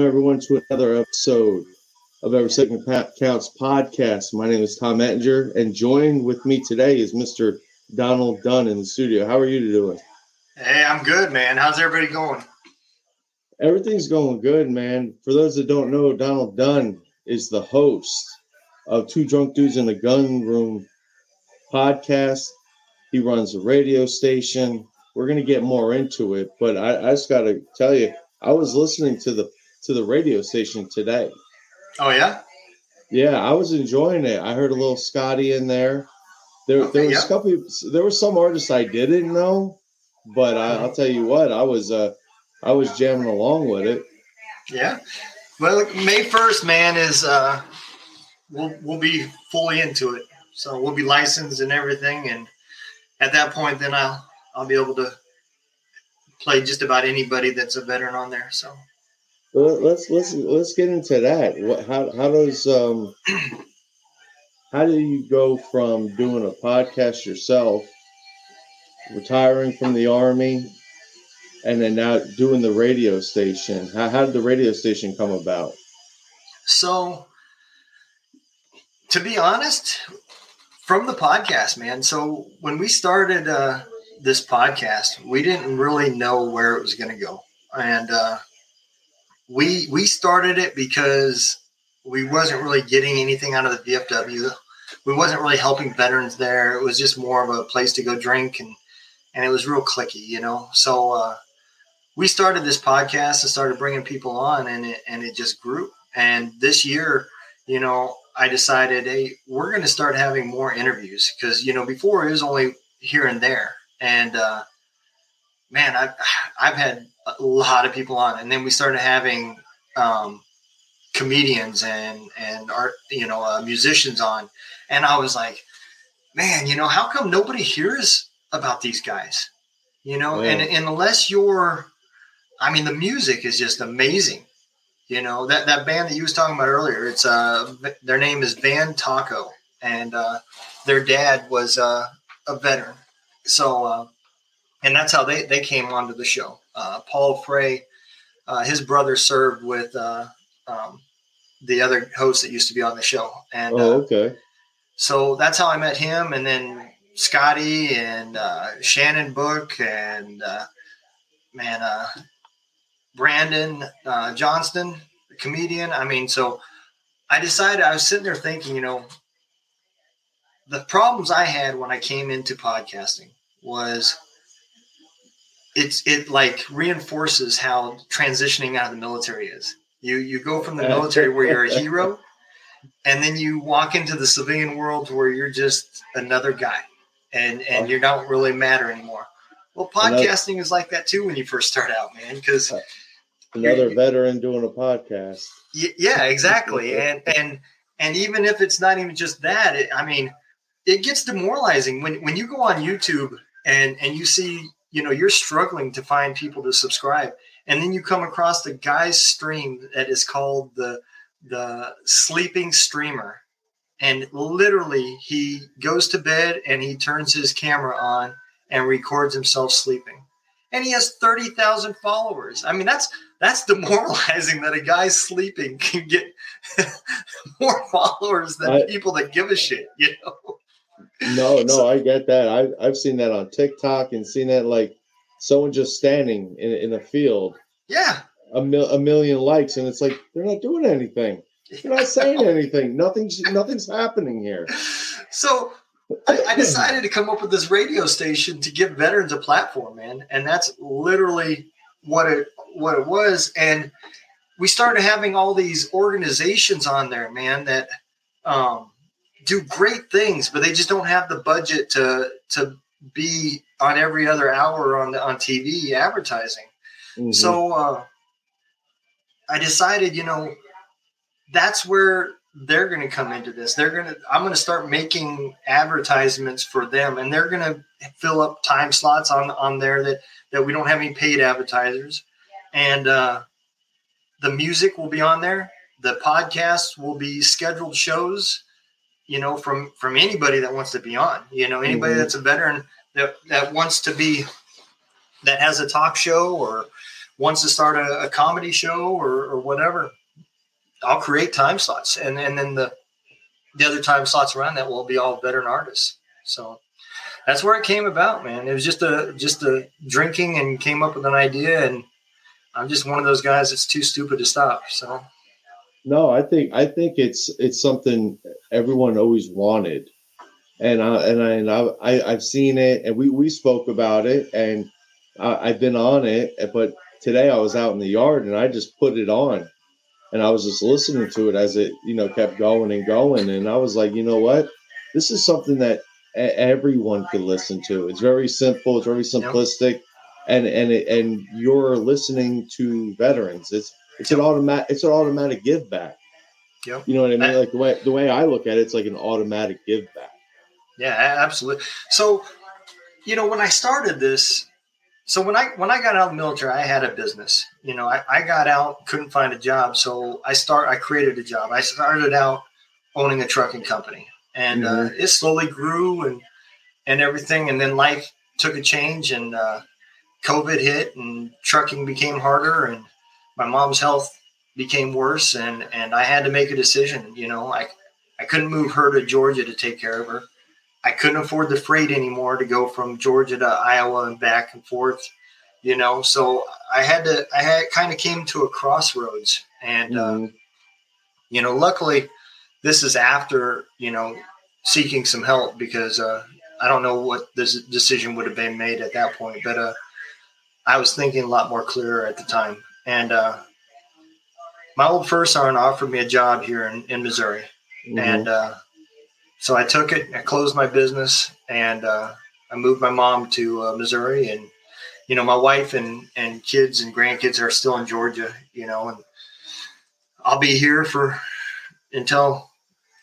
welcome everyone to another episode of Every Second Counts podcast. My name is Tom Ettinger, and joined with me today is Mr. Donald Dunn in the studio. How are you doing? Hey, I'm good, man. How's everybody going? Everything's going good, man. For those that don't know, Donald Dunn is the host of Two Drunk Dudes in the Gun Room podcast. He runs a radio station. We're going to get more into it, but I, I just got to tell you, I was listening to the to the radio station today. Oh yeah, yeah, I was enjoying it. I heard a little Scotty in there. There, okay, there was yeah. a couple. There were some artists I didn't know, but I, will tell you what, I was uh, I was jamming along with it. Yeah, well, May first, man, is uh, we'll we'll be fully into it, so we'll be licensed and everything, and at that point, then I'll I'll be able to play just about anybody that's a veteran on there. So well, let's let's let's get into that. What how how does um how do you go from doing a podcast yourself, retiring from the army, and then now doing the radio station? How how did the radio station come about? So to be honest, from the podcast, man. So when we started uh, this podcast, we didn't really know where it was going to go, and uh, we we started it because we wasn't really getting anything out of the VFW. We wasn't really helping veterans there. It was just more of a place to go drink and and it was real cliquey, you know. So uh, we started this podcast and started bringing people on, and it and it just grew. And this year, you know, I decided, hey, we're going to start having more interviews because you know before it was only here and there, and uh, man, I've I've had a lot of people on, and then we started having um, comedians and and art, you know, uh, musicians on, and I was like, man, you know, how come nobody hears about these guys? You know, and, and unless you're, I mean, the music is just amazing. You know that that band that you was talking about earlier. It's uh, their name is Van Taco, and uh, their dad was uh, a veteran. So uh, and that's how they they came onto the show. Uh, Paul Frey, uh, his brother served with uh, um, the other host that used to be on the show, and oh, uh, okay. so that's how I met him, and then Scotty and uh, Shannon Book and uh, man Brandon Johnston, the comedian. I mean, so I decided I was sitting there thinking, you know, the problems I had when I came into podcasting was it's it like reinforces how transitioning out of the military is. You you go from the military where you're a hero, and then you walk into the civilian world where you're just another guy, and and you don't really matter anymore. Well, podcasting another, is like that too when you first start out, man. Because uh, another veteran doing a podcast. Yeah, exactly, and and and even if it's not even just that, it, I mean, it gets demoralizing when when you go on YouTube and and you see you know you're struggling to find people to subscribe. And then you come across the guy's stream that is called the the sleeping streamer. And literally he goes to bed and he turns his camera on and records himself sleeping. And he has 30,000 followers. I mean that's that's demoralizing that a guy sleeping can get more followers than I, people that give a shit you know no, no, so, I get that. I've I've seen that on TikTok and seen that like someone just standing in in a field. Yeah. A, mil, a million likes, and it's like they're not doing anything. They're not saying anything. Nothing's nothing's happening here. So I, I, decided to come up with this radio station to give veterans a platform, man, and that's literally what it what it was. And we started having all these organizations on there, man, that um, do great things, but they just don't have the budget to to be on every other hour on the, on TV advertising. Mm-hmm. So uh, I decided, you know, that's where they're going to come into this. They're going to I'm going to start making advertisements for them, and they're going to fill up time slots on on there that that we don't have any paid advertisers, and uh, the music will be on there. The podcasts will be scheduled shows you know, from from anybody that wants to be on. You know, anybody mm-hmm. that's a veteran that that wants to be that has a talk show or wants to start a, a comedy show or, or whatever, I'll create time slots, and and then the the other time slots around that will be all veteran artists. So that's where it came about, man. It was just a just a drinking and came up with an idea, and I'm just one of those guys that's too stupid to stop. So no, I think I think it's it's something everyone always wanted, and I and I and I, I have seen it, and we we spoke about it, and I, I've been on it, but today I was out in the yard and I just put it on and I was just listening to it as it, you know, kept going and going. And I was like, you know what? This is something that everyone could listen to. It's very simple. It's very simplistic, and and it, and you're listening to veterans. It's it's an automatic. It's an automatic give back. Yep. You know what I mean? Like the way the way I look at it, it's like an automatic give back. Yeah, absolutely. So, you know, when I started this, so when I when I got out of the military, I had a business. You know, I, I got out, couldn't find a job, so I start I created a job. I started out owning a trucking company, and uh, mm-hmm. uh, it slowly grew and and everything. And then life took a change, and uh, COVID hit, and trucking became harder, and my mom's health became worse, and and I had to make a decision. You know, I I couldn't move her to Georgia to take care of her. I couldn't afford the freight anymore to go from Georgia to Iowa and back and forth, you know. So I had to, I had kind of came to a crossroads, and uh, mm-hmm. uh, you know, luckily, this is after you know seeking some help because uh, I don't know what this decision would have been made at that point, but uh, I was thinking a lot more clearer at the time, and uh, my old first sergeant offered me a job here in, in Missouri, mm-hmm. and uh, so I took it. I closed my business and uh, I moved my mom to uh, Missouri. And you know, my wife and and kids and grandkids are still in Georgia. You know, and I'll be here for until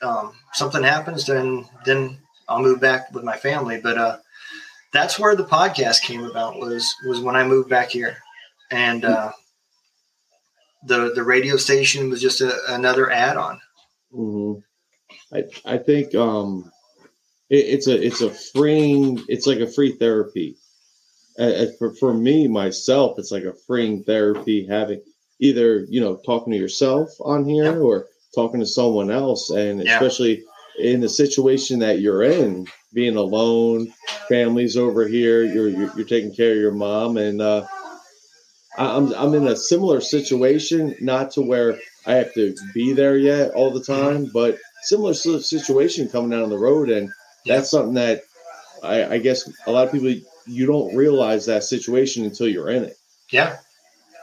um, something happens. Then then I'll move back with my family. But uh, that's where the podcast came about. Was was when I moved back here, and uh, the the radio station was just a, another add on. Mm-hmm. I I think um, it, it's a it's a freeing. It's like a free therapy. Uh, for for me myself, it's like a freeing therapy having either you know talking to yourself on here yeah. or talking to someone else, and yeah. especially in the situation that you're in, being alone, families over here, you're you're, you're taking care of your mom, and uh, I'm I'm in a similar situation, not to where I have to be there yet all the time, but similar situation coming down the road, and that's something that I, I guess a lot of people you don't realize that situation until you're in it. Yeah.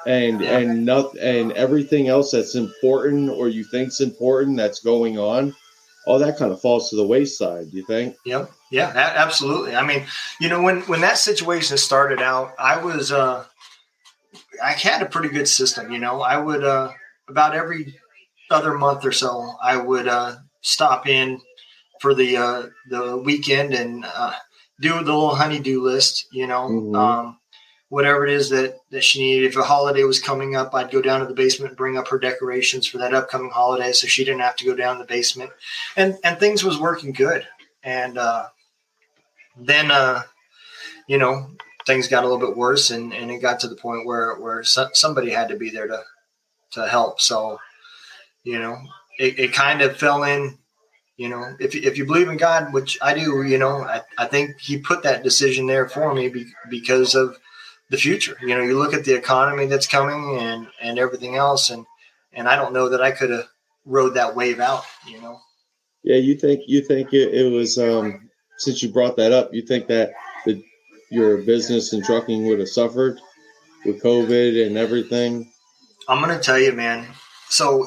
And yeah. and not and everything else that's important or you think's important that's going on, all that kind of falls to the wayside. Do you think? Yep. Yeah, absolutely. I mean, you know, when when that situation started out, I was uh I had a pretty good system. You know, I would uh about every other month or so, I would uh stop in for the uh, the weekend and uh, do the little honeydew list. You know, mm-hmm. um, whatever it is that that she needed. If a holiday was coming up, I'd go down to the basement and bring up her decorations for that upcoming holiday, so she didn't have to go down the basement. And and things was working good. And uh, then uh, you know things got a little bit worse, and, and it got to the point where where so, somebody had to be there to to help. So you know it, it kind of fell in you know if, if you believe in god which i do you know i, I think he put that decision there for me be, because of the future you know you look at the economy that's coming and and everything else and and i don't know that i could have rode that wave out you know yeah you think you think it, it was um since you brought that up you think that your business and trucking would have suffered with covid and everything i'm gonna tell you man so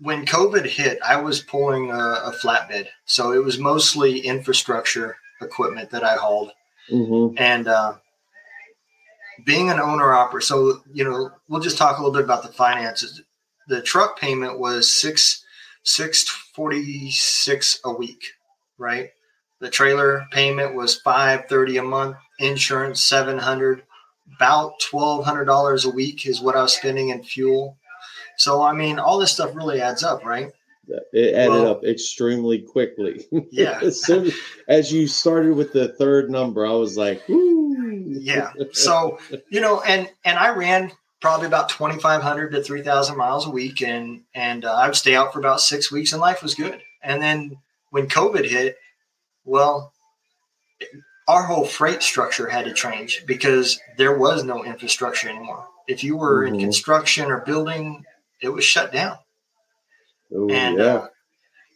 when COVID hit, I was pulling a, a, flatbed, so it was mostly infrastructure equipment that I hauled, mm-hmm. and uh, being an owner operator. So you know, we'll just talk a little bit about the finances. The truck payment was six six forty six a week, right? The trailer payment was five thirty a month. Insurance seven hundred. About twelve hundred dollars a week is what I was spending in fuel so I mean, all this stuff really adds up, right? It added well, up extremely quickly. Yeah. as, soon, as you started with the third number, I was like, Woo. yeah. So you know, and and I ran probably about 2,500 to 3,000 miles a week. And, and uh, I would stay out for about six weeks and life was good. And then when COVID hit, well, our whole freight structure had to change because there was no infrastructure anymore. If you were mm-hmm. in construction or building, it was shut down. Ooh, and yeah. uh,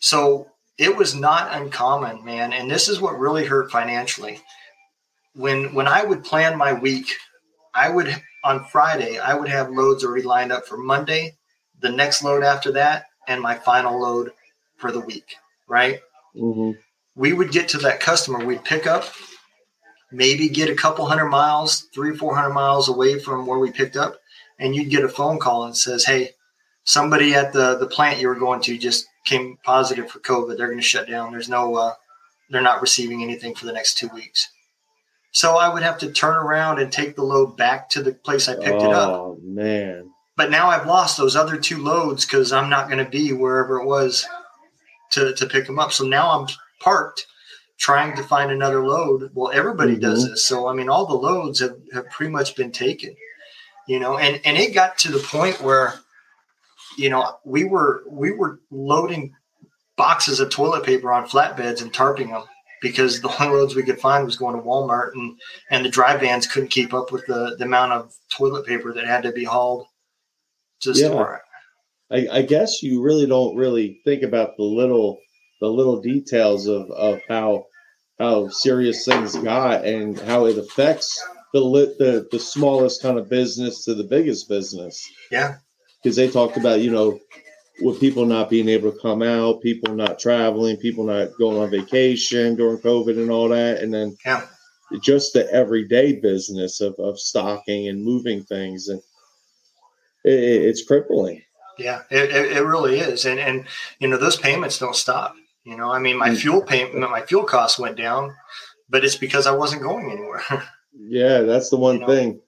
so it was not uncommon, man. And this is what really hurt financially. When when I would plan my week, I would on Friday I would have loads already lined up for Monday, the next load after that, and my final load for the week. Right. Mm-hmm. We would get to that customer. We'd pick up, maybe get a couple hundred miles, three four hundred miles away from where we picked up, and you'd get a phone call and says, "Hey, somebody at the the plant you were going to just came positive for COVID. They're going to shut down. There's no, uh, they're not receiving anything for the next two weeks. So I would have to turn around and take the load back to the place I picked oh, it up. Oh man! But now I've lost those other two loads because I'm not going to be wherever it was to to pick them up. So now I'm parked trying to find another load. Well, everybody mm-hmm. does this. So I mean, all the loads have, have pretty much been taken. You know, and and it got to the point where you know, we were we were loading boxes of toilet paper on flatbeds and tarping them because the only loads we could find was going to Walmart and and the dry vans couldn't keep up with the, the amount of toilet paper that had to be hauled to yeah. store I, I guess you really don't really think about the little the little details of, of how how serious things got and how it affects the the the smallest kind of business to the biggest business. Yeah because they talked about you know with people not being able to come out, people not traveling, people not going on vacation during COVID and all that, and then yeah. just the everyday business of, of stocking and moving things, and it, it's crippling. Yeah, it, it, really is, and and you know those payments don't stop. You know, I mean, my mm. fuel payment, my fuel costs went down, but it's because I wasn't going anywhere. yeah, that's the one you know? thing.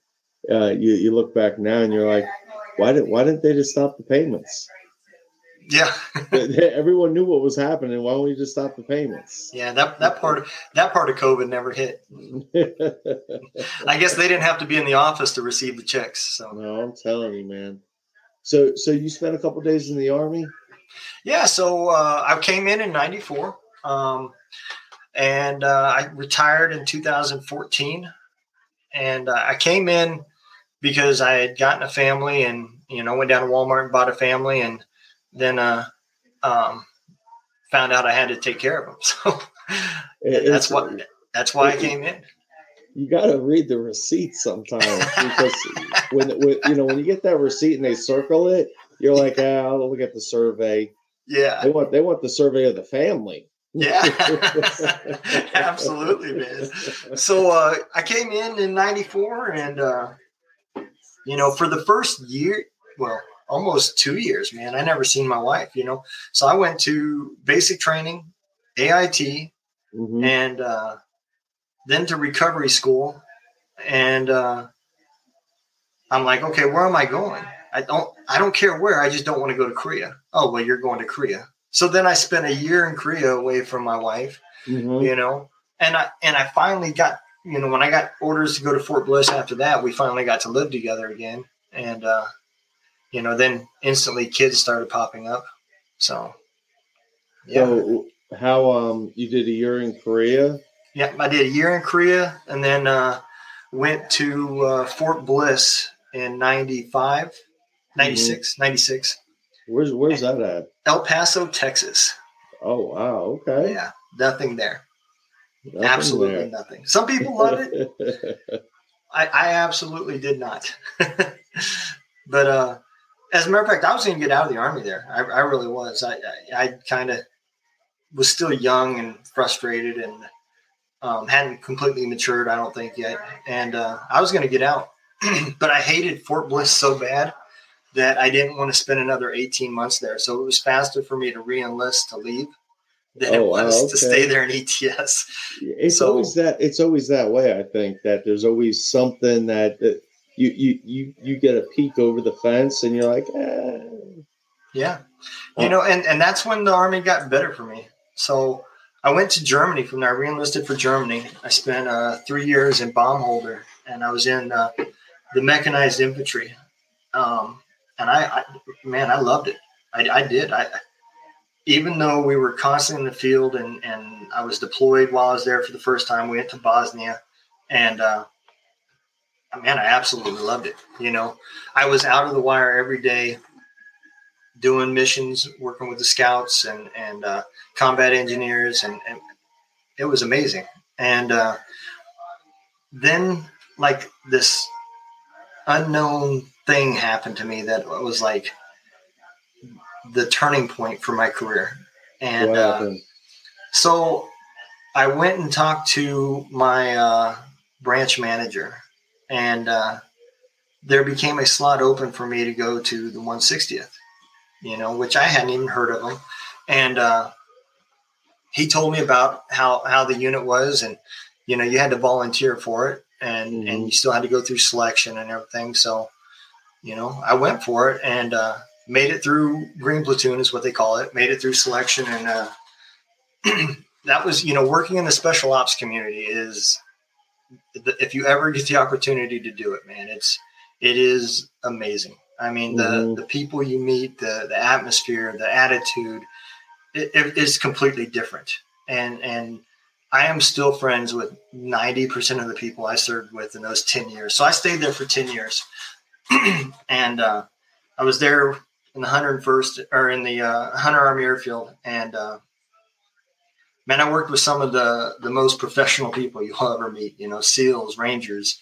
Uh, you you look back now and you're like, why did why didn't they just stop the payments? Yeah, everyone knew what was happening. Why don't we just stop the payments? Yeah, that that part of, that part of COVID never hit. I guess they didn't have to be in the office to receive the checks. So no, I'm telling you, man. So so you spent a couple days in the army? Yeah, so uh, I came in in '94, um, and uh, I retired in 2014, and uh, I came in because I had gotten a family and you know went down to Walmart and bought a family and then uh, um, found out I had to take care of them. So that's what that's why I came in. You got to read the receipt sometimes because when, when you know when you get that receipt and they circle it, you're like, ah, I'll look at the survey. Yeah, they want they want the survey of the family. Yeah, absolutely, man. So uh, I came in in '94 and. Uh, you know, for the first year, well, almost two years, man, I never seen my wife, you know. So I went to basic training, AIT, mm-hmm. and uh, then to recovery school. And uh, I'm like, okay, where am I going? I don't I don't care where, I just don't want to go to Korea. Oh, well, you're going to Korea. So then I spent a year in Korea away from my wife, mm-hmm. you know, and I and I finally got you know, when I got orders to go to Fort Bliss after that, we finally got to live together again. And, uh, you know, then instantly kids started popping up. So, yeah. So how, um, you did a year in Korea? Yeah, I did a year in Korea and then, uh, went to, uh, Fort Bliss in 95, 96, mm-hmm. 96. Where's, where's that at? El Paso, Texas. Oh, wow. Okay. Yeah. Nothing there. Nothing absolutely there. nothing. Some people love it. I, I absolutely did not. but uh, as a matter of fact, I was going to get out of the army there. I, I really was. I, I, I kind of was still young and frustrated and um, hadn't completely matured, I don't think yet. And uh, I was going to get out, but I hated Fort Bliss so bad that I didn't want to spend another 18 months there. So it was faster for me to re-enlist to leave than oh, it was wow, okay. to stay there in ETS. It's so, always that. It's always that way. I think that there's always something that, that you you you you get a peek over the fence, and you're like, eh. yeah, you know, and and that's when the army got better for me. So I went to Germany from there. I reenlisted for Germany. I spent uh, three years in Baumholder, and I was in uh, the mechanized infantry. um, and I, I, man, I loved it. I, I did. I even though we were constantly in the field and and I was deployed while I was there for the first time. We went to Bosnia, and uh, man, I absolutely loved it. You know, I was out of the wire every day, doing missions, working with the scouts and and uh, combat engineers, and, and it was amazing. And uh, then, like this unknown thing happened to me that was like the turning point for my career. And uh, so I went and talked to my uh, branch manager, and uh, there became a slot open for me to go to the 160th, you know, which I hadn't even heard of them. And uh, he told me about how, how the unit was, and you know, you had to volunteer for it, and mm-hmm. and you still had to go through selection and everything. So, you know, I went for it, and uh, made it through green platoon is what they call it made it through selection and uh, that was you know working in the special ops community is if you ever get the opportunity to do it man it's it is amazing. I mean the mm-hmm. the people you meet the the atmosphere the attitude it, it is completely different. And and i am still friends with 90% of the people i served with in those 10 years. So i stayed there for 10 years and uh, i was there in the 101st or in the uh, Hunter Army Airfield, and uh, man, I worked with some of the the most professional people you'll ever meet. You know, SEALs, Rangers,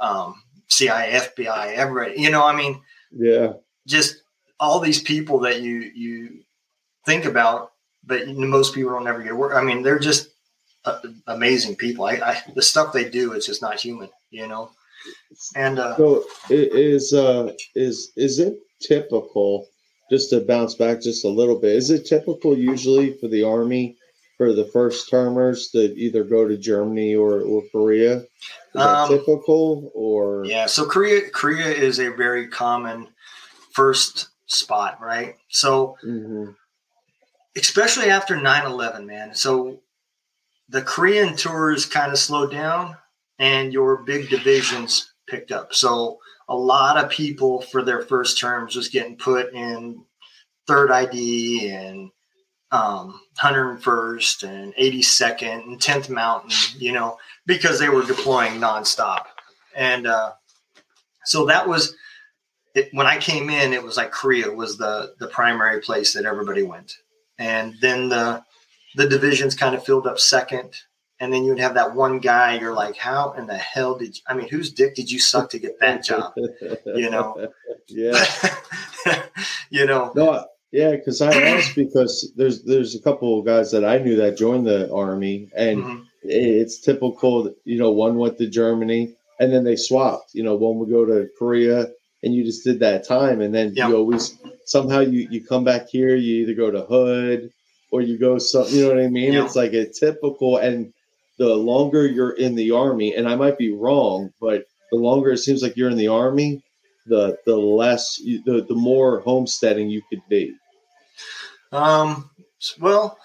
um, CIA, FBI, everybody. You know, I mean, yeah, just all these people that you you think about, but most people don't ever get work. I mean, they're just uh, amazing people. I, I, the stuff they do is just not human. You know, and uh, so is uh, is is it typical just to bounce back just a little bit, is it typical usually for the Army for the first termers to either go to Germany or, or Korea? Is um, typical or yeah? So Korea Korea is a very common first spot, right? So mm-hmm. especially after 9-11, man. So the Korean tours kind of slowed down and your big divisions picked up. So a lot of people for their first terms was getting put in third ID and um, 101st and 82nd and 10th Mountain, you know, because they were deploying nonstop. And uh, so that was it, when I came in, it was like Korea was the the primary place that everybody went, and then the the divisions kind of filled up second, and then you'd have that one guy. You're like, how in the hell did you, I mean, whose dick did you suck to get that job? You know, yeah, you know. No, yeah, because I asked because there's there's a couple of guys that I knew that joined the army, and mm-hmm. it's typical. That, you know, one went to Germany, and then they swapped. You know, one would go to Korea, and you just did that time, and then yep. you always somehow you you come back here. You either go to Hood or you go some. You know what I mean? Yep. It's like a typical, and the longer you're in the army, and I might be wrong, but the longer it seems like you're in the army, the the less the the more homesteading you could be. Um, well,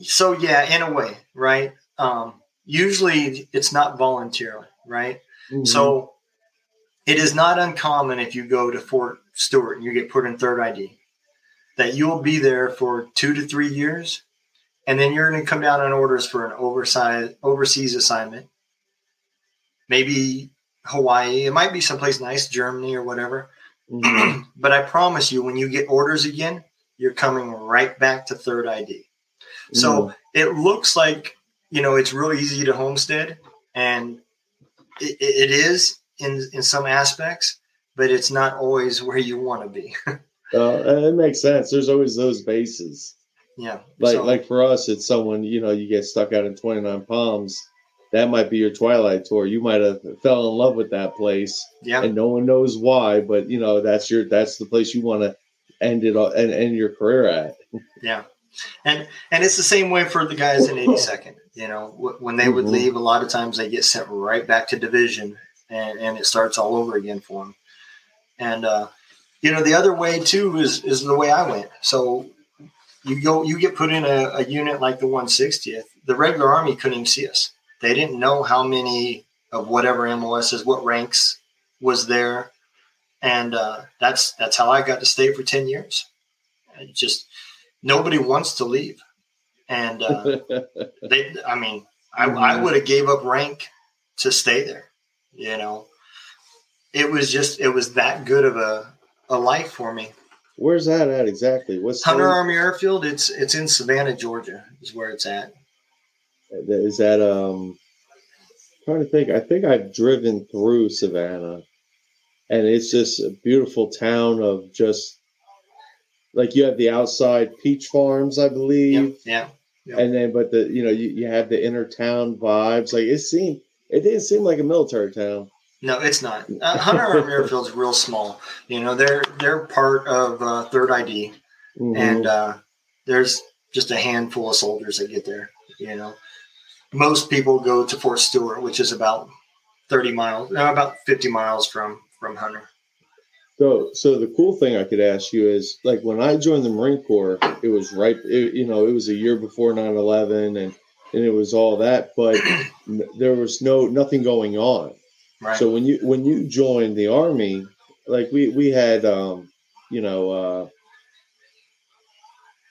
so yeah, in a way, right? Um, usually it's not voluntarily, right? Mm-hmm. So it is not uncommon if you go to Fort Stewart and you get put in third ID that you'll be there for two to three years, and then you're going to come down on orders for an oversized overseas assignment, maybe Hawaii. It might be someplace nice, Germany or whatever. Mm-hmm. but I promise you, when you get orders again, you're coming right back to third ID. So mm. it looks like, you know, it's real easy to homestead and it, it is in, in some aspects, but it's not always where you want to be. uh, it makes sense. There's always those bases. Yeah. Like, so, like for us, it's someone, you know, you get stuck out in 29 Palms. That might be your Twilight tour. You might have fell in love with that place. Yeah. And no one knows why, but you know, that's your, that's the place you want to ended and end your career at. Yeah, and and it's the same way for the guys in 82nd. You know, when they would mm-hmm. leave, a lot of times they get sent right back to division, and and it starts all over again for them. And uh, you know, the other way too is is the way I went. So you go, you get put in a, a unit like the 160th. The regular army couldn't even see us. They didn't know how many of whatever MOSs, what ranks was there and uh, that's that's how I got to stay for ten years. It just nobody wants to leave, and uh, they. I mean, I, I Mhm. would have gave up rank to stay there. You know, it was just it was that good of a a life for me. Where's that at exactly? What's Hunter Army Airfield. It's it's in Savannah, Georgia, is where it's at. Is that um? Trying to think. I think I've driven through Savannah, and it's just a beautiful town of just like you have the outside peach farms, I believe, Yeah, yeah. and then but the you know you, you have the inner town vibes. Like it seemed, it didn't seem like a military town. No, it's not. Uh, Hunter Army Airfield's real small. You know, they're they're part of uh, Third ID, Mhm. and uh, there's just a handful of soldiers that get there. You know, most people go to Fort Stewart, which is about thirty miles, no, about fifty miles from from Hunter. So, so the cool thing I could ask you is, like, when I joined the Marine Corps, it was right, it, you know, it was a year before 9-11 and, and it was all that, but there was no, nothing going on. Right. So when you, when you joined the army, like we, we had, um, you know, uh,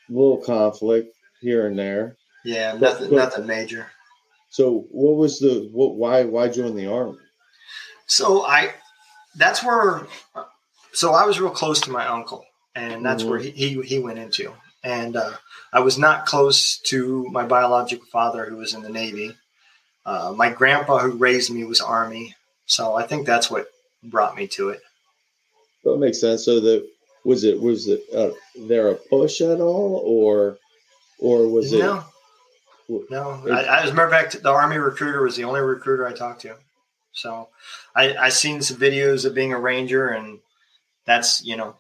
little conflict here and there. yeah, nothing but- nothing major. So what was the, what, why, why join the army? So I, that's where, so I was real close to my uncle, and that's where he, he he went into, and uh, I was not close to my biological father, who was in the Navy. Uh, my grandpa, who raised me, was Army, so I think that's what brought me to it. That makes sense. So the, was it, was it, uh, there a push at all or, or was it? no, no. I, I, as a matter of fact, the Army recruiter was the only recruiter I talked to. So I I seen some videos of being a ranger, and that's you know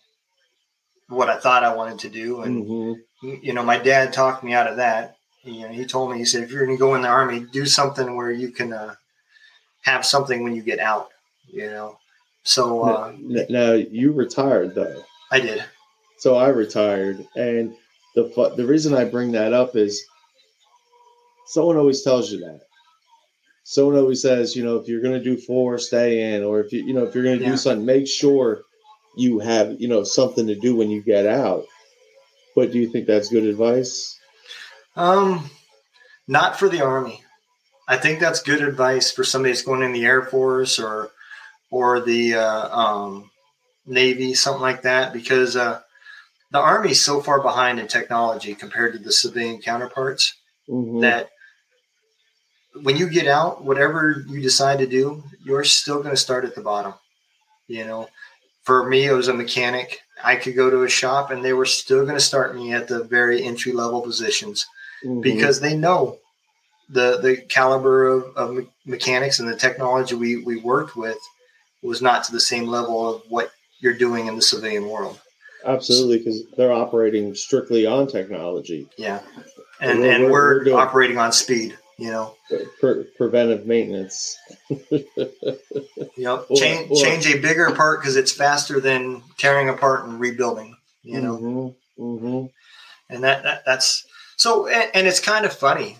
what I thought I wanted to do, and Mhm. you know, my dad talked me out of that. You know, he told me, he said, if you're going to go in the army, do something where you can uh, have something when you get out. You know, so uh, N- Now you retired though, I did. so I retired, and the the reason I bring that up is someone always tells you that. Someone always says, you know, if you're going to do four, stay in, or if you you know if you're going to Yeah. do something, make sure you have you know something to do when you get out. But do you think that's good advice? Um, not for the army. I think that's good advice for somebody that's going in the Air Force or or the uh, um, Navy, something like that, because uh, the Army is so far behind in technology compared to the civilian counterparts. Mhm. that when you get out, whatever you decide to do, you're still going to start at the bottom. You know, for me, it was a mechanic. I could go to a shop and they were still going to start me at the very entry level positions Mhm. because they know the the caliber of, of mechanics and the technology we, we worked with was not to the same level of what you're doing in the civilian world. absolutely because they're operating strictly on technology, Yeah. And, We're- and we're- we're, operating on speed, you know. pre- preventive maintenance. Yep. Change or- change a bigger part because it's faster than tearing apart and rebuilding. You know, hmm hmm and that, that that's so. And, and it's kind of funny.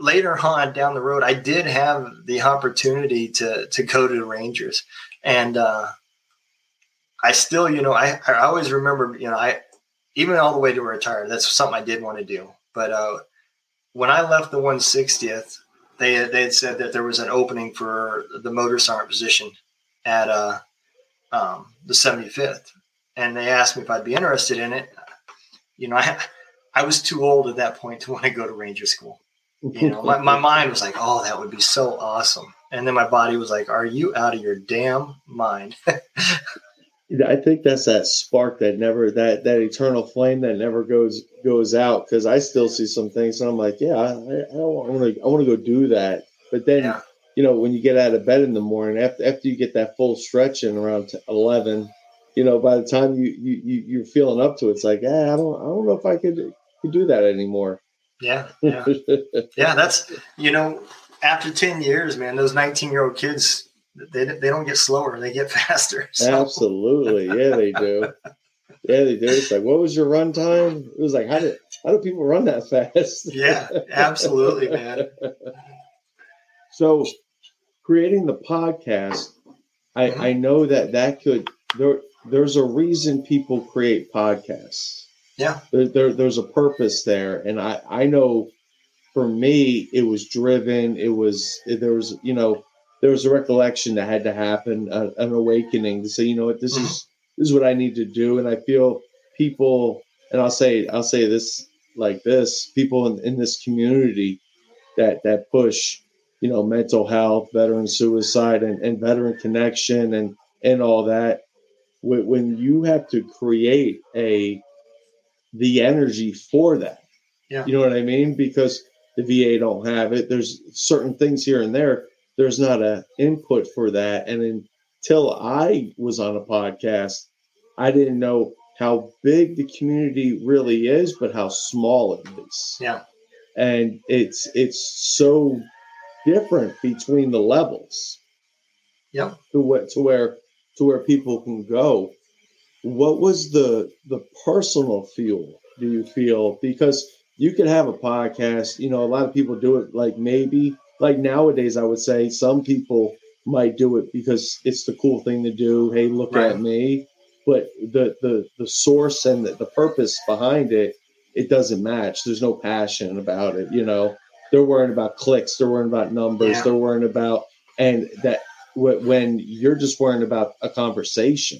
Later on down the road, I did have the opportunity to to go to the Rangers, and uh, I still, you know, I I always remember, you know, I even all the way to retire. That's something I did want to do. But uh, when I left the 160th, they they had said that there was an opening for the motor sergeant position at uh, um, the 75th, and they asked me if I'd be interested in it. You know, I I was too old at that point to want to go to Ranger School. You know, my, my mind was like, oh, that would be so awesome. And then my body was like, are you out of your damn mind? I think that's that spark that never that that eternal flame that never goes goes out because I still see some things and I'm like, yeah, I, I want to I want to go do that. But then Yeah. you know when you get out of bed in the morning after after you get that full stretch in around eleven, you know by the time you you, you you're feeling up to it, it's like, ah, I don't I don't know if I could could do that anymore. Yeah, yeah, yeah. That's you know, after ten years, man, those nineteen year old kids, they they don't get slower; they get faster. So, Absolutely, yeah, they do. Yeah, they do. It's like, what was your run time? It was like, how do how do people run that fast? yeah, absolutely, man. So, creating the podcast, I, Mhm. I know that that could there there's a reason people create podcasts. Yeah. There, there there's a purpose there, and I I know for me it was driven. It was there was you know there was a recollection that had to happen, an awakening to say you know what this mm-hmm. is this is what I need to do, and I feel people and I'll say I'll say this like this people in, in this community that that push you know mental health veteran suicide and, and veteran connection and and all that when you have to create a the energy for that. Yeah. You know what i mean? Because the va don't have it. There's certain things here and there. There's not a input for that. And until i was on a podcast i didn't know how big the community really is but how small it is. Yeah. And it's it's so different between the levels. Yeah to what to where to where people can go. What was the the personal feel Do you feel because you could have a podcast? You know, a lot of people do it like maybe like nowadays. I would say some people might do it because it's the cool thing to do. Hey, look right. at me. But the the the source and the, the purpose behind it, it doesn't match. There's no passion about it. You know, they're worrying about clicks. They're worrying about numbers. Yeah. They're worrying about and that when you're just worrying about a conversation.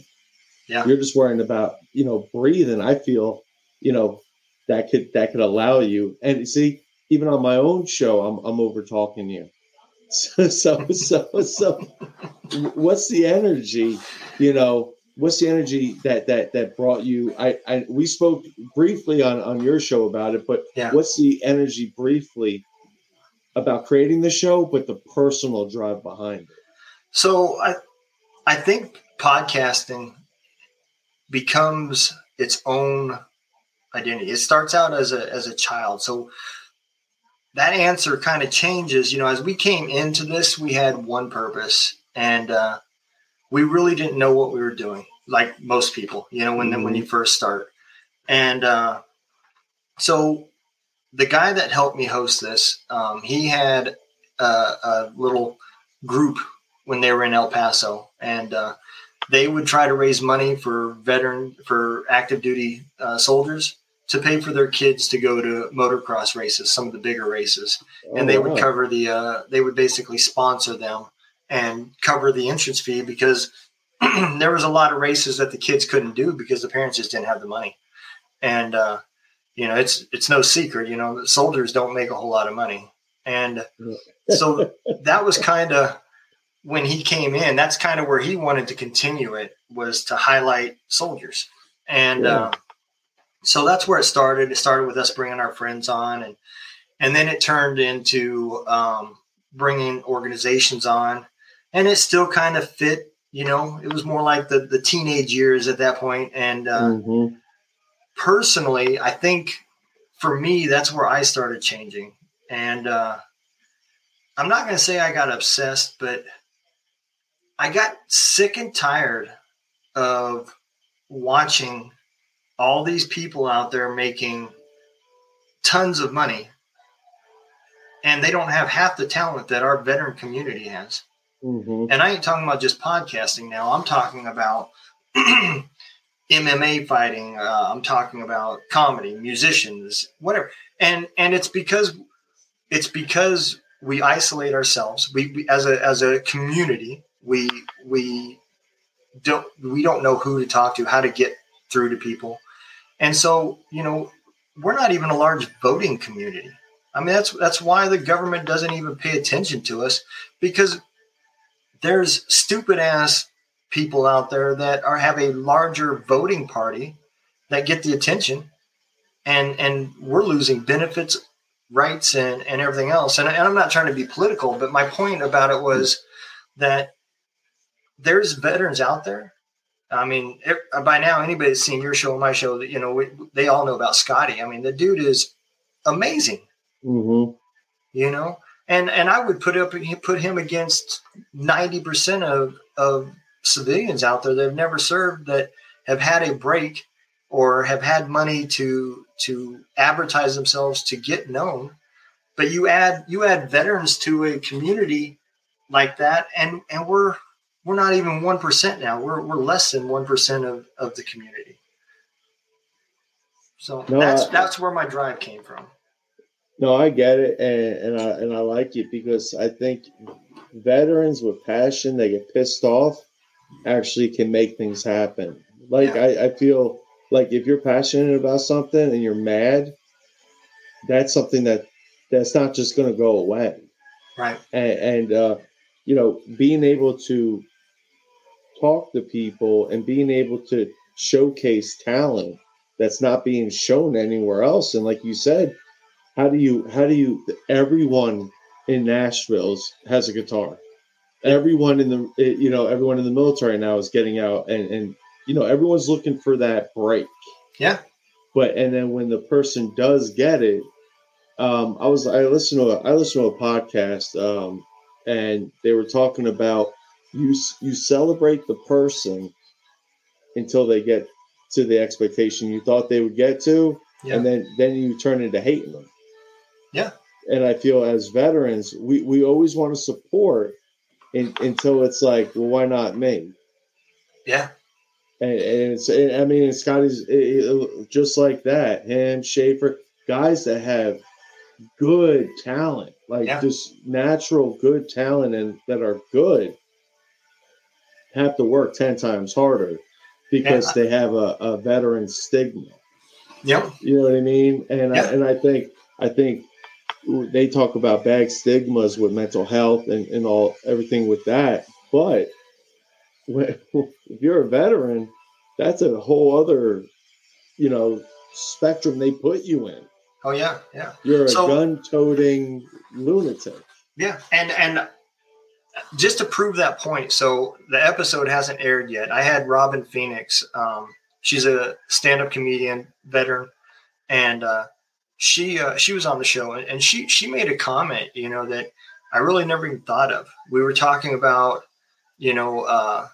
Yeah. You're just worrying about, you know, breathing. I feel, you know, that could that could allow you. And see, even on my own show, I'm I'm over talking you. So so so so what's the energy, you know, what's the energy that that that brought you I, I we spoke briefly on on your show about it but yeah. what's the energy briefly about creating the show but the personal drive behind it so I I think podcasting becomes its own identity. It starts out as a as a child. So that answer kind of changes. You know, as we came into this, we had one purpose, and uh, we really didn't know what we were doing, like most people. You know, when mm-hmm. when you first start, and uh, so the guy that helped me host this, um, he had a, a little group when they were in El Paso, and uh, they would try to raise money for veteran for active duty uh, soldiers to pay for their kids to go to motocross races, some of the bigger races, oh, and they would wow. cover the uh, they would basically sponsor them and cover the entrance fee because there was a lot of races that the kids couldn't do because the parents just didn't have the money, and uh, you know it's it's no secret you know soldiers don't make a whole lot of money, and so that was kind of when he came in, that's kind of where he wanted to continue it was to highlight soldiers. And yeah. uh, so that's where it started. It started with us bringing our friends on and, and then it turned into um, bringing organizations on and it still kind of fit, you know, it was more like the, the teenage years at that point. And uh, mm-hmm. personally, I think for me, that's where I started changing. And uh, I'm not going to say I got obsessed, but – I got sick and tired of watching all these people out there making tons of money and they don't have half the talent that our veteran community has. Mm-hmm. And I ain't talking about just podcasting now. I'm talking about MMA fighting. Uh, I'm talking about comedy, musicians, whatever. And and it's because it's because we isolate ourselves. We, we as a as a community we we don't we don't know who to talk to, how to get through to people, and so you know we're not even a large voting community. I mean that's that's why the government doesn't even pay attention to us because there's stupid ass people out there that are have a larger voting party that get the attention and and we're losing benefits rights and, and everything else and, and i'm not trying to be political but my point about it was that there's veterans out there. I mean, it, by now anybody that's seen your show my show, that you know, we, they all know about Scotty. I mean, the dude is amazing. Mm-hmm. You know, and and I would put up put him against ninety percent of of civilians out there that have never served that have had a break or have had money to to advertise themselves to get known. But you add you add veterans to a community like that, and and we're we're not even 1% now. We're, we're less than 1% of, of the community. So no, that's, I, that's where my drive came from. No, I get it. And, and I, and I like it because I think veterans with passion, they get pissed off, actually can make things happen. Like yeah. I, I feel like if you're passionate about something and you're mad, that's something that that's not just going to go away. Right. And, and uh, you know, being able to talk to people and being able to showcase talent that's not being shown anywhere else. And like you said, how do you how do you everyone in Nashville's has a guitar. Everyone in the eh, you know everyone in the military now is getting out and and you know everyone's looking for that break. Yeah. But and then when the person does get it, um, I was I listened to a, I listened to a podcast um, and they were talking about you you celebrate the person until they get to the expectation you thought they would get to, yeah. and then then you turn into hating them. Yeah. And I feel as veterans, we, we always want to support in, until it's like, well, why not me? Yeah. And, and it's, I mean, Scotty's it, it, just like that. Him, Schaefer, guys that have good talent, like yeah. just natural good talent and that are good, have to work 10 times harder because yeah. they have a, a veteran stigma. Yep. You know what I mean? And I, and I think I think they talk about bad stigmas with mental health and, and all everything with that. But when, if you're a veteran, that's a whole other, you know, spectrum they put you in. Oh yeah, yeah. You're a so, gun-toting lunatic. Yeah, and and just to prove that point, so the episode hasn't aired yet. I had Robin Phoenix. Um, she's a stand-up comedian, veteran, and uh, she uh, she was on the show and she she made a comment, you know, that I really never even thought of. We were talking about, you know, uh,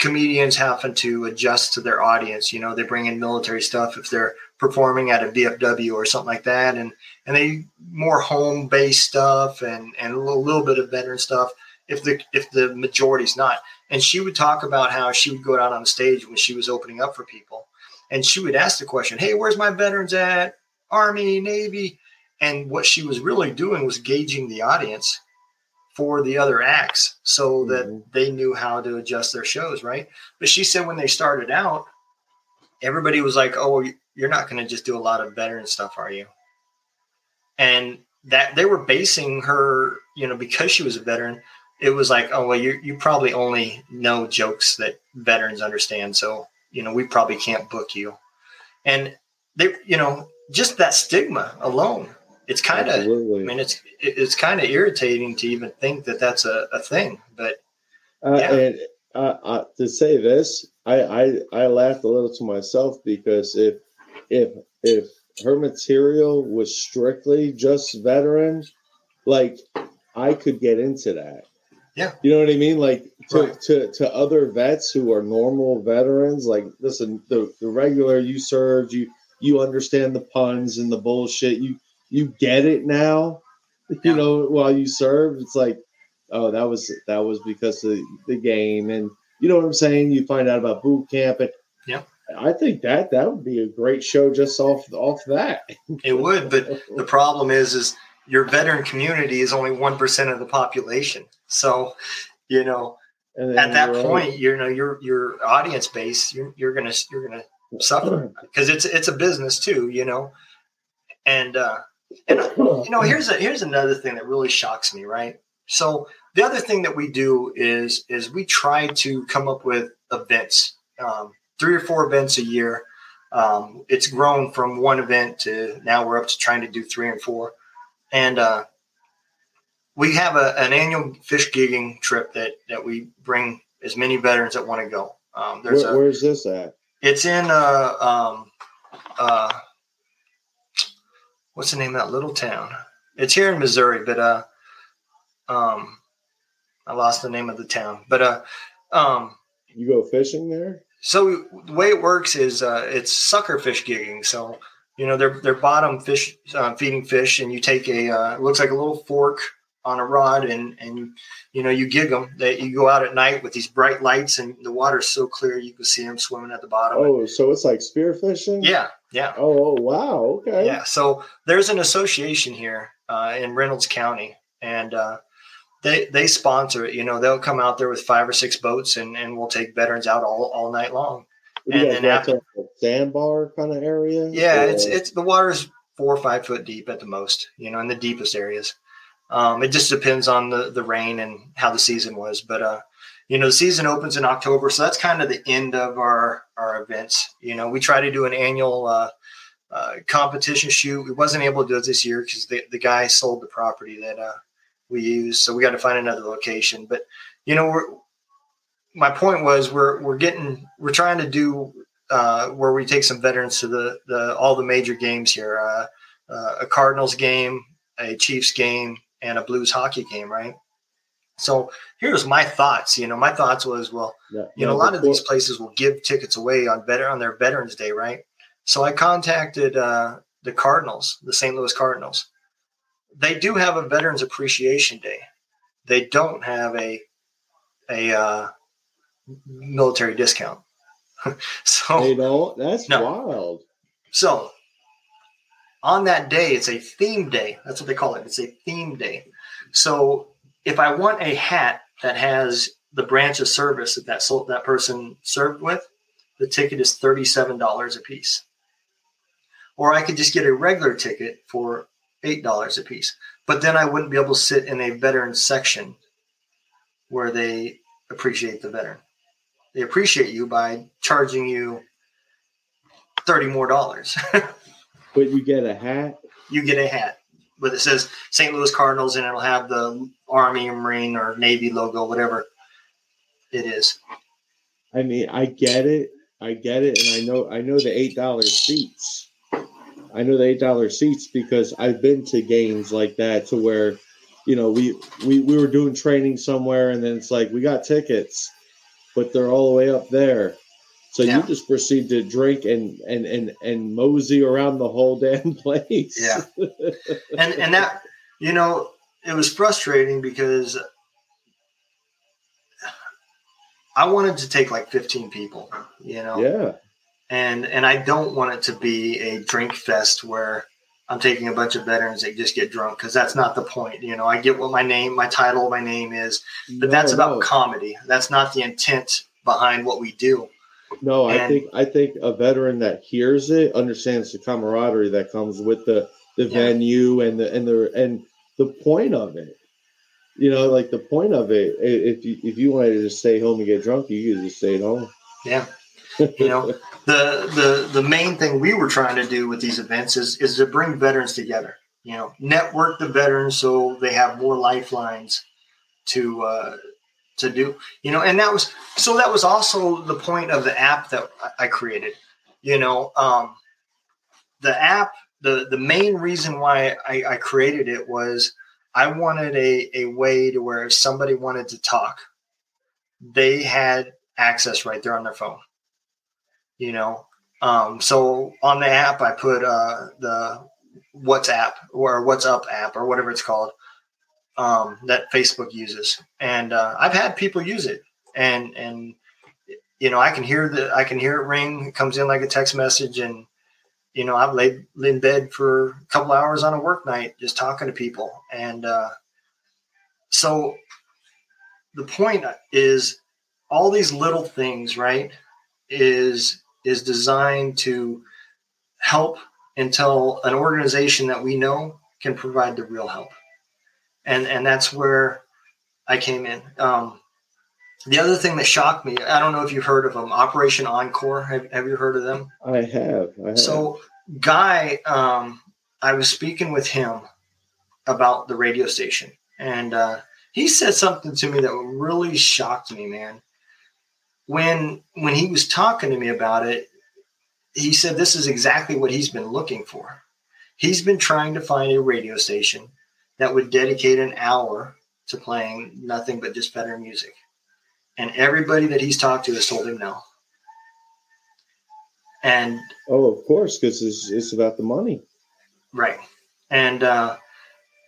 comedians having to adjust to their audience. You know, they bring in military stuff if they're performing at a VFW or something like that, and and they more home based stuff and and a little, little bit of veteran stuff. If the if the majority's not, and she would talk about how she would go out on the stage when she was opening up for people, and she would ask the question, "Hey, where's my veterans at? Army, Navy. And what she was really doing was gauging the audience for the other acts so that mm-hmm. they knew how to adjust their shows, right? But she said when they started out, everybody was like, oh, you're not going to just do a lot of veteran stuff, are you? And that they were basing her, you know, because she was a veteran, it was like, oh, well, you, you probably only know jokes that veterans understand. So, you know, we probably can't book you. And they, you know, just that stigma alone it's kind of i mean it's it's kind of irritating to even think that that's a, a thing but uh, yeah. and uh, uh, to say this I, I i laughed a little to myself because if if if her material was strictly just veteran like i could get into that yeah you know what i mean like to right. to, to other vets who are normal veterans like listen the, the regular you served you you understand the puns and the bullshit. You you get it now. You know, while you serve, it's like, oh, that was that was because of the game, and you know what I'm saying. You find out about boot camp, and yeah, I think that that would be a great show just off off that. it would, but the problem is, is your veteran community is only one percent of the population, so you know. At that point, you know your your audience base, you're, you're gonna you're gonna suffer because it's it's a business too, you know. And uh, and you know, here's a here's another thing that really shocks me, right? So the other thing that we do is is we try to come up with events, um, three or four events a year. Um, it's grown from one event to now we're up to trying to do three and four, and uh, we have a, an annual fish gigging trip that that we bring as many veterans that want to go. Um, there's Where, a, where's this at? It's in uh um uh what's the name of that little town? It's here in Missouri, but uh um I lost the name of the town. But uh um you go fishing there? So the way it works is uh it's sucker fish gigging. So you know they're they're bottom fish uh, feeding fish, and you take a uh, it looks like a little fork on a rod and and you know you gig them. That you go out at night with these bright lights and the water's so clear you can see them swimming at the bottom. Oh, so it's like spearfishing? Yeah, yeah. Oh, oh wow. Okay. Yeah. So there's an association here uh, in Reynolds County, and uh, they they sponsor it. You know, they'll come out there with five or six boats, and and we'll take veterans out all all night long. You And then got to a sandbar kind of area? Yeah, Or- it's it's the water's four or five foot deep at the most. You know, in the deepest areas. Um, it just depends on the the rain and how the season was, but uh, you know, the season opens in October, so that's kind of the end of our our events. You know, we try to do an annual uh, uh, competition shoot. We wasn't able to do it this year because the the guy sold the property that uh, we use. so we got to find another location. But you know, we're my point was we're we're getting we're trying to do uh, where we take some veterans to the the all the major games here, uh, uh, a Cardinals game, a Chiefs game, and a Blues hockey game, right? So here's my thoughts. You know, my thoughts was well, Yeah, you know, a lot of these places will give tickets away on better on their Veterans Day, right? So I contacted uh, the Cardinals, the St. Louis Cardinals. They do have a Veterans Appreciation Day. They don't have a a uh, military discount. so They don't. That's No. wild. so on that day, it's a theme day. That's what they call it. It's a theme day. So if I want a hat that has the branch of service that that, sold, that person served with, the ticket is thirty-seven dollars a piece. Or I could just get a regular ticket for eight dollars a piece. But then I wouldn't be able to sit in a veteran section where they appreciate the veteran. They appreciate you by charging you thirty more dollars. But you get a hat. you get a hat but it says St. Louis Cardinals and it'll have the Army or Marine or Navy logo, whatever it is. I mean, I get it. I get it, and I know. I know the eight dollar seats. I know the eight dollar seats because I've been to games like that to where, you know, we we we were doing training somewhere, and then it's like we got tickets, but they're all the way up there. So Yeah. you just proceed to drink and and and and mosey around the whole damn place. Yeah. And and that you know, it was frustrating because I wanted to take like 15 people, you know. yeah. And and I don't want it to be a drink fest where I'm taking a bunch of veterans that just get drunk because that's not the point. You know, I get what my name, my title, my name is, but that's about no. comedy. That's not the intent behind what we do. No, I think I think a veteran that hears it understands the camaraderie that comes with the the Yeah. venue and the and the and the point of it. You know, like the point of it. If you if you wanted to just stay home and get drunk, you could just stay at home. Yeah, you know, the the the main thing we were trying to do with these events is is to bring veterans together. You know, network the veterans so they have more lifelines to uh, to do. You know, and that was so that was also the point of the app that I- created. You know, um, the app the the main reason why I, I created it was I wanted a a way to where if somebody wanted to talk, they had access right there on their phone you know? Um, so on the app i put uh, the whatsapp or whatsapp app or whatever it's called um, that facebook uses. And uh, i've had people use it. And and you know i can hear the i can hear it ring. It comes in like a text message. And you know i've laid in bed for a couple hours on a work night just talking to people. And uh, so the point is all these little things right is is designed to help until an organization that we know can provide the real help and and that's where i came in um, the other thing that shocked me i don't know if you've heard of them operation encore have, have you heard of them I have. I have. so guy um, i was speaking with him about the radio station and uh, he said something to me that really shocked me man when when he was talking to me about it he said this is exactly what he's been looking for he's been trying to find a radio station that would dedicate an hour to playing nothing but just better music and everybody that he's talked to has told him no and oh, of course, because it's it's about the money. Right. And, uh,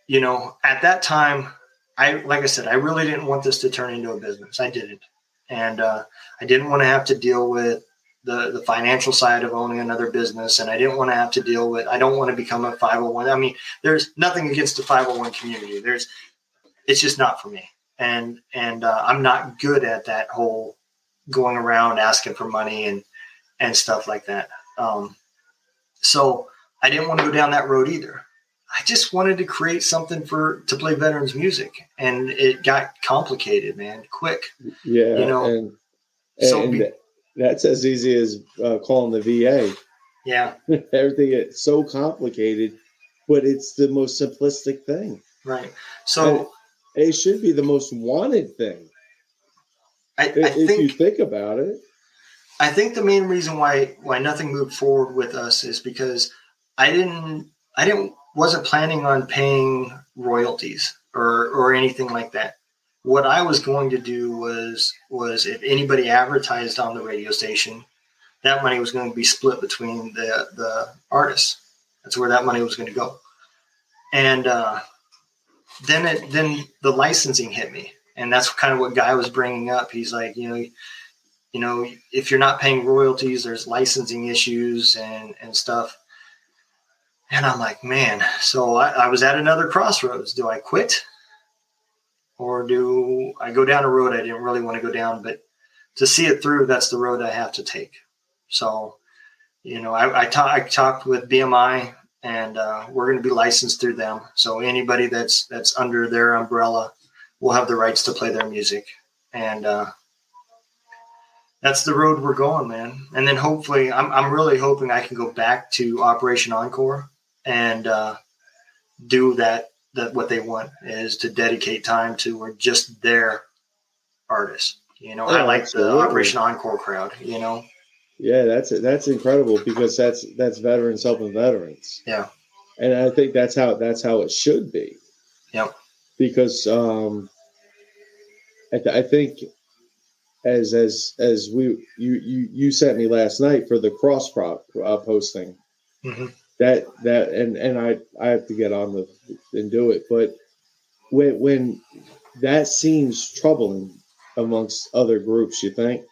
you know, at that time, I like I said, I really didn't want this to turn into a business. I didn't, and uh, I didn't want to have to deal with the the financial side of owning another business, and I didn't want to have to deal with. I don't want to become a five hundred one. I mean, there's nothing against the five hundred one community. There's, it's just not for me, and and uh, I'm not good at that whole going around asking for money and and stuff like that. Um, so I didn't want to go down that road either. I just wanted to create something for to play veterans music, and it got complicated, man, quick. Yeah, you know. And, and, so be, that's as easy as uh, calling the VA. Yeah, everything is so complicated, but it's the most simplistic thing. Right. So and it should be the most wanted thing. I, I if think, you think about it. I think the main reason why why nothing moved forward with us is because I didn't I didn't wasn't planning on paying royalties or or anything like that. What I was going to do was was if anybody advertised on the radio station, that money was going to be split between the the artists. That's where that money was going to go. And uh, then it then the licensing hit me, and that's kind of what Guy was bringing up. He's like, you know, you know, if you're not paying royalties, there's licensing issues and and stuff. And I'm like, man, so I, I, was at another crossroads. Do I quit? Or do I go down a road I didn't really want to go down? But to see it through, that's the road I have to take. So, you know, I, I, ta- I talked with BMI and uh, we're going to be licensed through them. So anybody that's that's under their umbrella will have the rights to play their music. And uh, that's the road we're going, man. And then hopefully, I'm, I'm really hoping I can go back to Operation Encore and uh, do that that what they want is to dedicate time to or just their artists. You know, oh, I like absolutely. the Operation Encore crowd. You know. Yeah, that's it. That's incredible because that's that's veterans helping veterans. Yeah. And I think that's how that's how it should be. Yep. Because um, I, th- I think as as as we you you you sent me last night for the cross prop uh, posting. Mm-hmm that that and and I I have to get on with and do it. But when when that seems troubling amongst other groups, you think?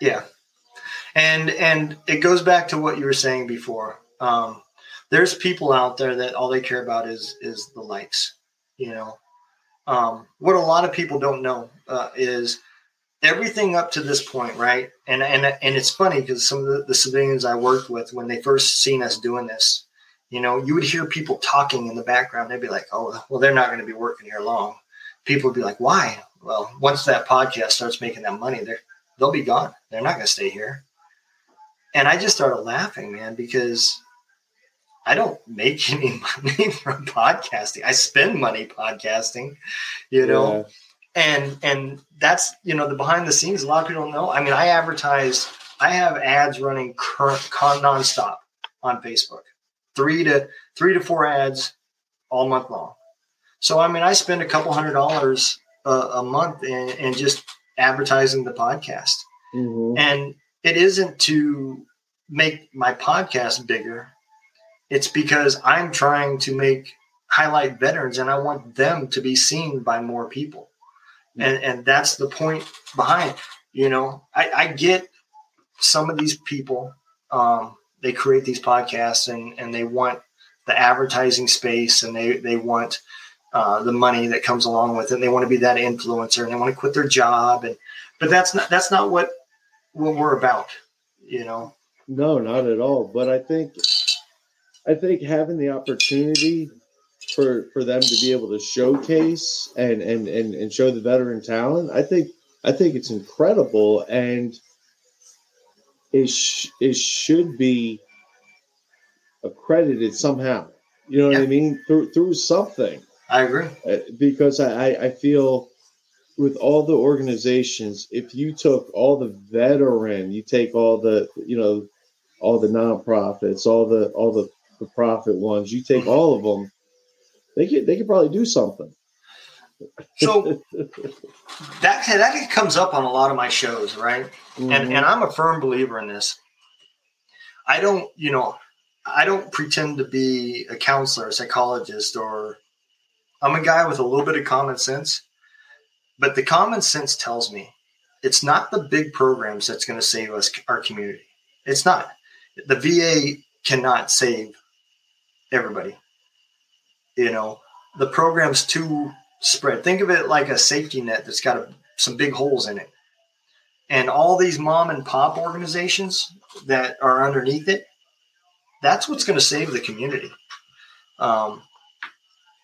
Yeah, and and it goes back to what you were saying before. Um, there's people out there that all they care about is is the likes. You know, um, what a lot of people don't know uh, is everything up to this point, right? And and and it's funny because some of the, the, civilians I worked with, when they first seen us doing this, you know, you would hear people talking in the background. They'd be like, "Oh, well, they're not going to be working here long." People would be like, "Why?" Well, once that podcast starts making that money, they're they'll be gone. They're not going to stay here. And I just started laughing, man, because I don't make any money from podcasting. I spend money podcasting, you know. Yeah and and that's you know the behind the scenes a lot of people don't know. I mean i advertise i have ads running current con nonstop on facebook. Three to three to four ads all month long. So i mean i spend a couple hundred dollars a, a month in, in, just advertising the podcast. Mm-hmm. and it isn't to make my podcast bigger. It's because i'm trying to make highlight veterans and i want them to be seen by more people and and that's the point behind you know i, I get some of these people um, they create these podcasts and and they want the advertising space and they they want uh, the money that comes along with it. And they want to be that influencer and they want to quit their job and but that's not that's not what what we're about you know? No not at all. But i think i think having the opportunity for for them to be able to showcase and and and, and show the veteran talent i think i think it's incredible. And it, sh- it should be accredited somehow. You know yeah. what i mean? Through through something. I agree. Uh, because i i feel with all the organizations if you took all the veteran you take all the you know all the nonprofits all the all the the profit ones you take all of them they could they could probably do something. So that that comes up on a lot of my shows, right? Mm-hmm. And and I'm a firm believer in this. I don't, you know, I don't pretend to be a counselor, a psychologist, or I'm a guy with a little bit of common sense, but the common sense tells me it's not the big programs that's going to save us, our community. It's not. The VA cannot save everybody. You know, the program's too spread. Think of it like a safety net that's got a, some big holes in it. And all these mom and pop organizations that are underneath it, that's what's going to save the community. Um,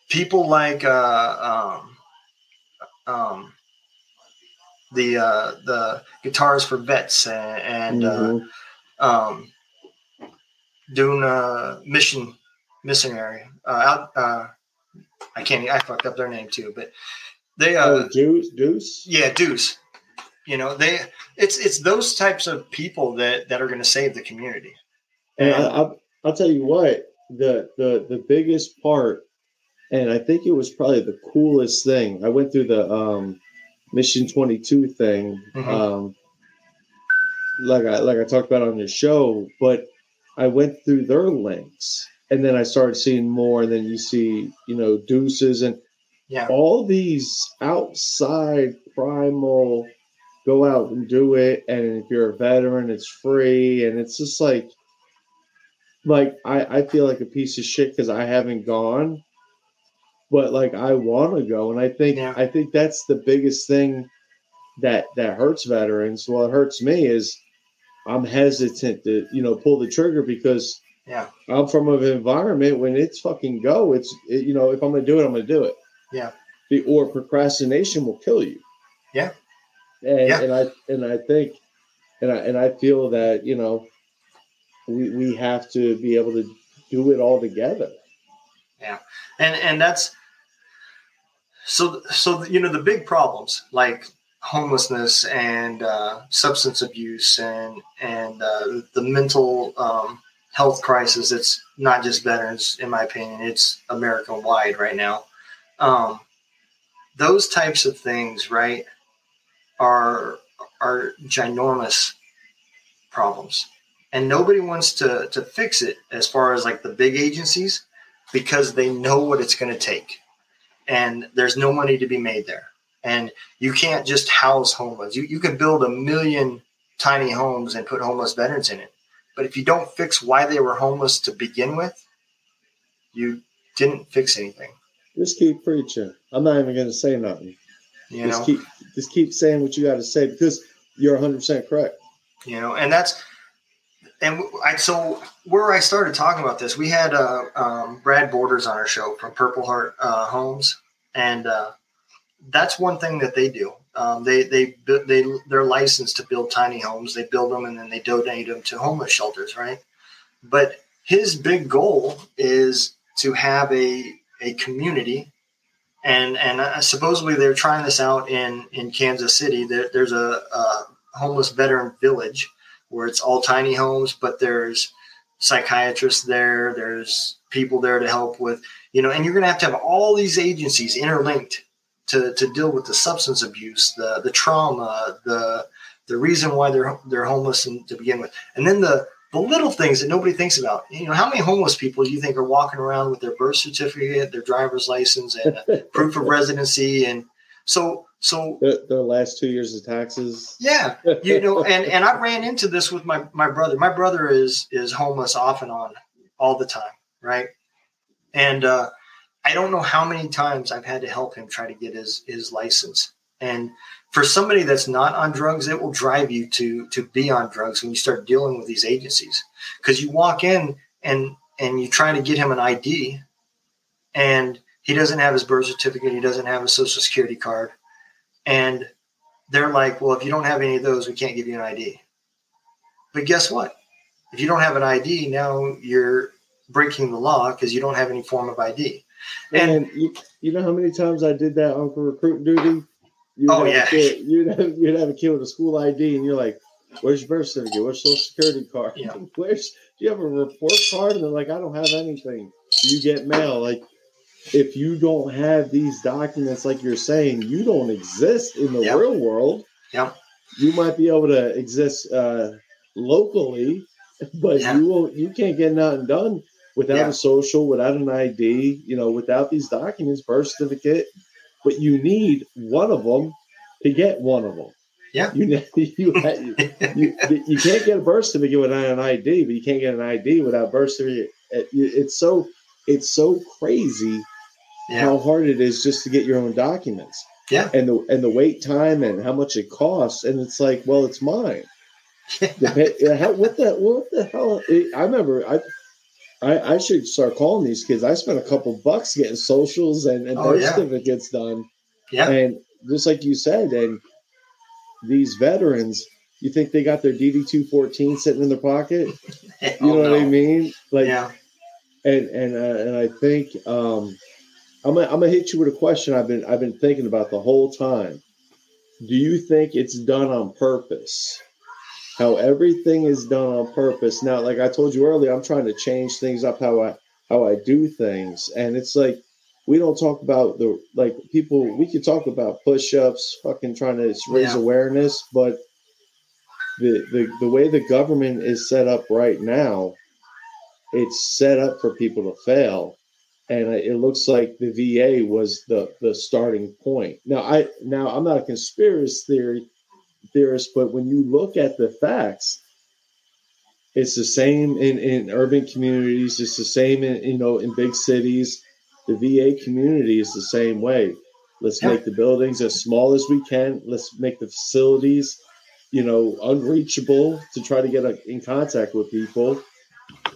people like uh, um, um, the uh, the guitars for vets and, and uh, mm-hmm. uh, um, doing a mission missionary uh. Uh, I can't. I fucked up their name too, but they. Uh, oh, Deuce. Deuce. Yeah, Deuce. You know, they. It's it's those types of people that that are going to save the community. And, I, I'll, I'll tell you what the the the biggest part, and I think it was probably the coolest thing. I went through the um, Mission Twenty Two thing. Mm-hmm. Um, like I like I talked about on the show, but I went through their links and then I started seeing more, and then you see, you know, deuces and yeah. all these outside primal go out and do it, and if you're a veteran, it's free, and it's just like, like I I feel like a piece of shit because I haven't gone, but like I want to go, and I think yeah. I think that's the biggest thing that that hurts veterans. Well, it hurts me is I'm hesitant to you know pull the trigger because yeah I'm from an environment when it's fucking go. It's it, you know if I'm gonna do it, I'm gonna do it. Yeah. The, or procrastination will kill you. Yeah. And, yeah. and I and I think and I and I feel that you know we we have to be able to do it all together. Yeah, and and that's so so you know the big problems like homelessness and uh, substance abuse and and uh, the mental um, health crisis. It's not just veterans, in my opinion. It's American wide right now. Um, those types of things, right, are are ginormous problems, and nobody wants to to fix it as far as like the big agencies because they know what it's going to take, and there's no money to be made there and you can't just house homeless. You, you can build a million tiny homes and put homeless veterans in it. But if you don't fix why they were homeless to begin with, you didn't fix anything. Just keep preaching. I'm not even going to say nothing. You just know? keep just keep saying what you got to say because you're 100 percent correct. You know, and that's and I so where I started talking about this, we had uh, um, Brad Borders on our show from Purple Heart uh, Homes, and uh, that's one thing that they do. Um, they they they they're licensed to build tiny homes. They build them and then they donate them to homeless shelters, right? But his big goal is to have a a community, and and supposedly they're trying this out in in Kansas City. There, there's a, a homeless veteran village where it's all tiny homes, but there's psychiatrists there. There's people there to help with you know, and you're going to have to have all these agencies interlinked to, to deal with the substance abuse, the the trauma, the the reason why they're they're homeless and to begin with, and then the the little things that nobody thinks about. You know, how many homeless people do you think are walking around with their birth certificate, their driver's license, and proof of residency, and so so their, their, last two years of taxes. Yeah, you know, and and I ran into this with my my brother. My brother is is homeless off and on all the time, right? And uh, I don't know how many times I've had to help him try to get his his license. And for somebody that's not on drugs, it will drive you to to be on drugs when you start dealing with these agencies. Because you walk in and and you try to get him an ID, and he doesn't have his birth certificate, he doesn't have a social security card, and they're like, "Well, if you don't have any of those, we can't give you an ID." But guess what? If you don't have an ID, now you're breaking the law because you don't have any form of ID. And, and you, you, know how many times I did that on recruit duty? You'd oh yeah. Kid, you'd have you'd have a kid with a school ID, and you're like, "Where's your birth certificate? Where's your social security card? Yeah. Where's do you have a report card?" And they're like, "I don't have anything." You get mail. Like, if you don't have these documents, like you're saying, you don't exist in the yep. real world. Yep. You might be able to exist uh, locally, but you won't. You can't get nothing done without Yeah. a social, without an ID, you know, without these documents, birth certificate. But you need one of them to get one of them. Yeah. You you you, you can't get a birth certificate without an ID, but you can't get an ID without birth certificate. It's so it's so crazy Yeah. how hard it is just to get your own documents. Yeah. And the and the wait time and how much it costs, and it's like, well, it's mine. The yeah, how- what the what the hell? I remember I. I, I should start calling these kids. I spent a couple bucks getting socials and, and Oh, birth yeah. certificates done. Yeah. And just like you said, and these veterans, you think they got their DD two fourteen sitting in their pocket? You Oh, know what I mean? Like, yeah. and and uh, and I think um, I'm gonna, I'm gonna hit you with a question I've been I've been thinking about the whole time. Do you think it's done on purpose? How everything is done on purpose. Now, like I told you earlier, I'm trying to change things up how I how I do things, and it's like we don't talk about the like people. We could talk about push-ups, fucking trying to raise Yeah. awareness, but the, the the way the government is set up right now, it's set up for people to fail and it looks like the VA was the the starting point. Now I now I'm not a conspiracy theory theorist, but when you look at the facts, it's the same in in urban communities. It's the same in you know in big cities. The VA community is the same way. Let's make the buildings as small as we can. Let's make the facilities, you know, unreachable to try to get uh, in contact with people.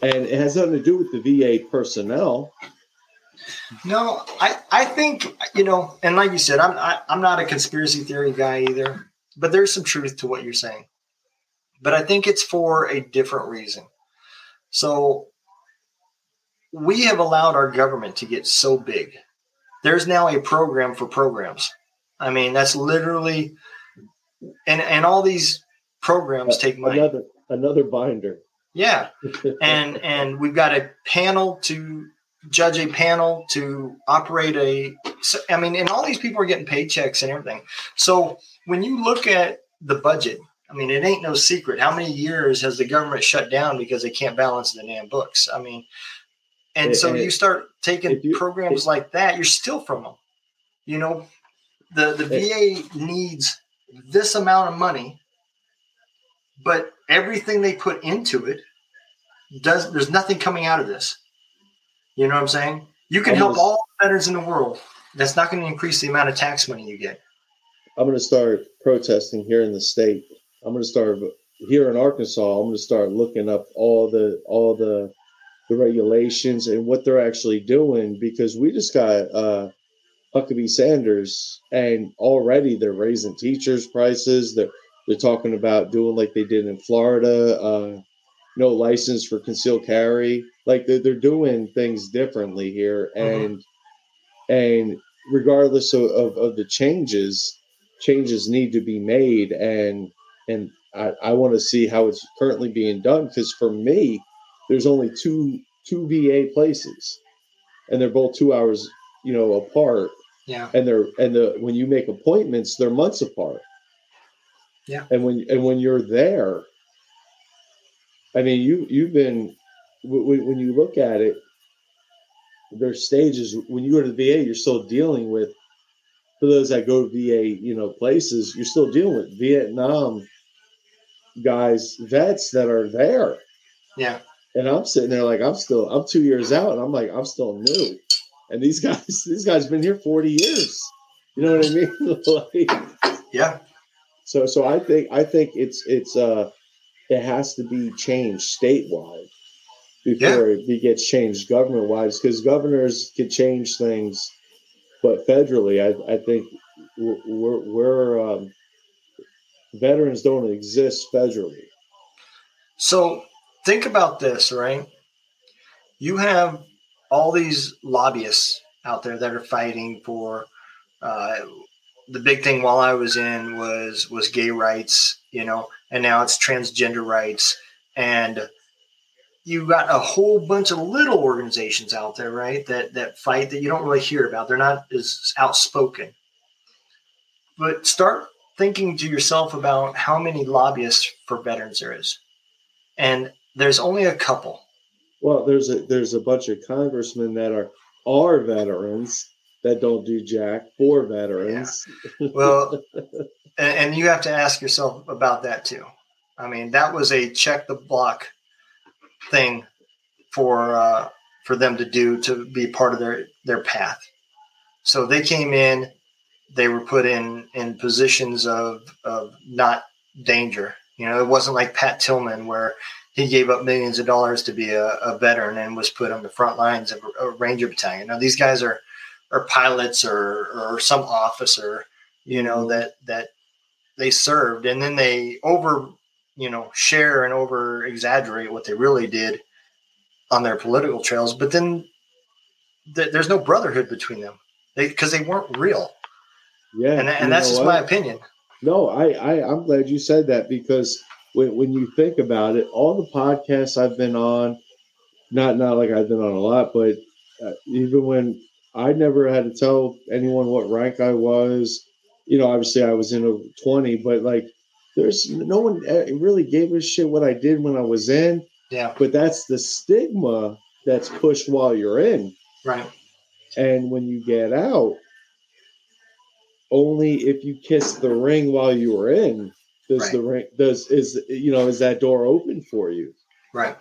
And it has nothing to do with the VA personnel. No, I, I think you know, and like you said, I'm I, I'm not a conspiracy theory guy either, but there's some truth to what you're saying. But I think it's for a different reason. So we have allowed our government to get so big. There's now a program for programs. I mean, that's literally, and and all these programs take money. Another another binder. Yeah, and and we've got a panel to judge a panel to operate a I mean and all these people are getting paychecks and everything so when you look at the budget i mean it ain't no secret. How many years has the government shut down because they can't balance the damn books? I mean and And- so and you start taking you- programs if- like that you're still from them you know the the va needs this amount of money but everything they put into it does there's nothing coming out of this. You know what i'm saying? You can help all the veterans in the world. That's not going to increase the amount of tax money you get I'm going to start protesting here in the state. I'm going to start here in Arkansas. I'm going to start looking up all the all the the regulations and what they're actually doing because we just got uh, Huckabee Sanders and already they're raising teachers' prices. They're they're talking about doing like they did in Florida, uh, no license for concealed carry. Like they're, they're doing things differently here, Mhm. and and regardless of, of, of the changes, changes need to be made and and I, I want to see how it's currently being done because for me there's only two two VA places and they're both two hours you know apart. Yeah. And they're and the when you make appointments they're months apart. Yeah. and when and when you're there I mean you you've been when, when you look at it there's stages when you go to the VA you're still dealing with for those that go to VA, you know, places, you're still dealing with Vietnam guys, vets that are there. yeah And I'm sitting there like I'm still I'm two years out and I'm like, I'm still new. And these guys, these guys been here 40 years. You know what I mean? like, yeah so so I think I think it's it's uh it has to be changed statewide before it gets changed government wise because governors can change things, but federally I I think we're we're, um, veterans don't exist federally. so think about this right you have all these lobbyists out there that are fighting for uh, the big thing while I was in was was gay rights, you know, and now it's transgender rights, and you got a whole bunch of little organizations out there, right? That that fight that you don't really hear about. They're not as outspoken. But start thinking to yourself about how many lobbyists for veterans there is, and there's only a couple. Well, there's a there's a bunch of congressmen that are are veterans that don't do jack for veterans. Yeah. Well, and, and you have to ask yourself about that too. I mean, that was a check the block thing for uh, for them to do to be part of their their path. So they came in, they were put in in positions of of not danger. You know, it wasn't like Pat Tillman where he gave up millions of dollars to be a, a veteran and was put on the front lines of a, a Ranger battalion. Now these guys are are pilots or or some officer, you know, that that they served and then they over you know share and over exaggerate what they really did on their political trails but then th- there's no brotherhood between them. Because they, they, weren't real. Yeah and, and that's just what? my opinion. No I, I i'm glad you said that because when, when you think about it all the podcasts i've been on not not like i've been on a lot but uh, even when i never had to tell anyone what rank i was you know obviously i was in a 20 but like there's no one eh, really gave a shit what I did when I was in. Yeah. But that's the stigma that's pushed while you're in. Right. And when you get out, only if you kiss the ring while you were in does right. the ring does is you know is that door open for you. Right.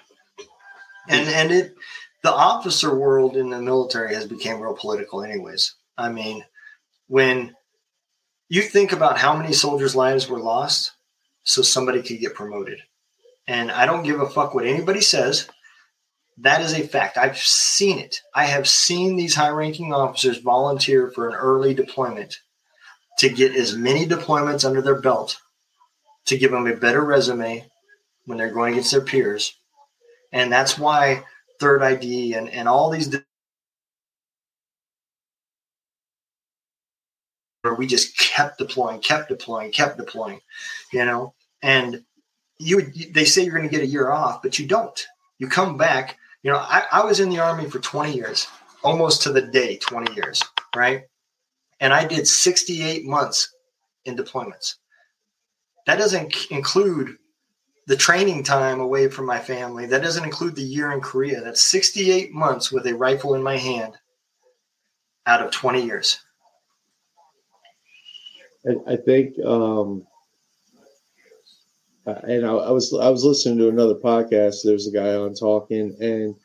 And and it the officer world in the military has become real political anyways. I mean, when you think about how many soldiers' lives were lost so somebody could get promoted. And I don't give a fuck what anybody says. That is a fact. I've seen it. I have seen these high ranking officers volunteer for an early deployment to get as many deployments under their belt to give them a better resume when they're going against their peers. And that's why third ID and, and all these where we just kept deploying, kept deploying, kept deploying, you know. And you they say you're going to get a year off, but you don't. You come back. You know, I, I was in the army for 20 years, almost to the day, 20 years, right? And I did 68 months in deployments. That doesn't include the training time away from my family. That doesn't include the year in Korea. That's 68 months with a rifle in my hand out of 20 years. I, I think, um, and I, I, was I was listening to another podcast. There's a guy on talking, and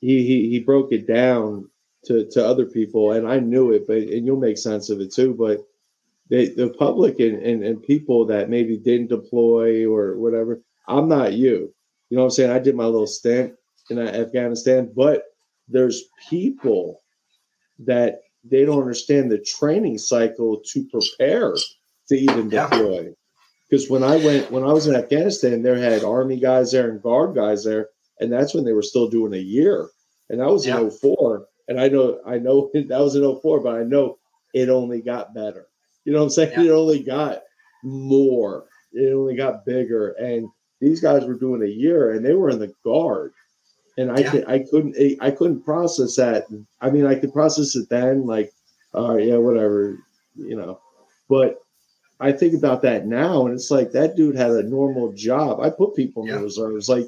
he he, he broke it down to, to other people, and I knew it, but and you'll make sense of it too. But they, the public and, and, and people that maybe didn't deploy or whatever, I'm not you. You know what I'm saying? I did my little stint in Afghanistan, but there's people that they don't understand the training cycle to prepare to even deploy. Because when I went, when I was in Afghanistan, there had army guys there and guard guys there, and that's when they were still doing a year, and that was yeah. in 04. And I know, I know that was in 04, but I know it only got better. You know what I'm saying? Yeah. It only got more. It only got bigger, and these guys were doing a year, and they were in the guard and I yeah. could I couldn't I couldn't process that. I mean, I could process it then, like, all right, yeah, whatever, you know. But I think about that now, and it's like that dude had a normal job. I put people in yeah. the reserves, like,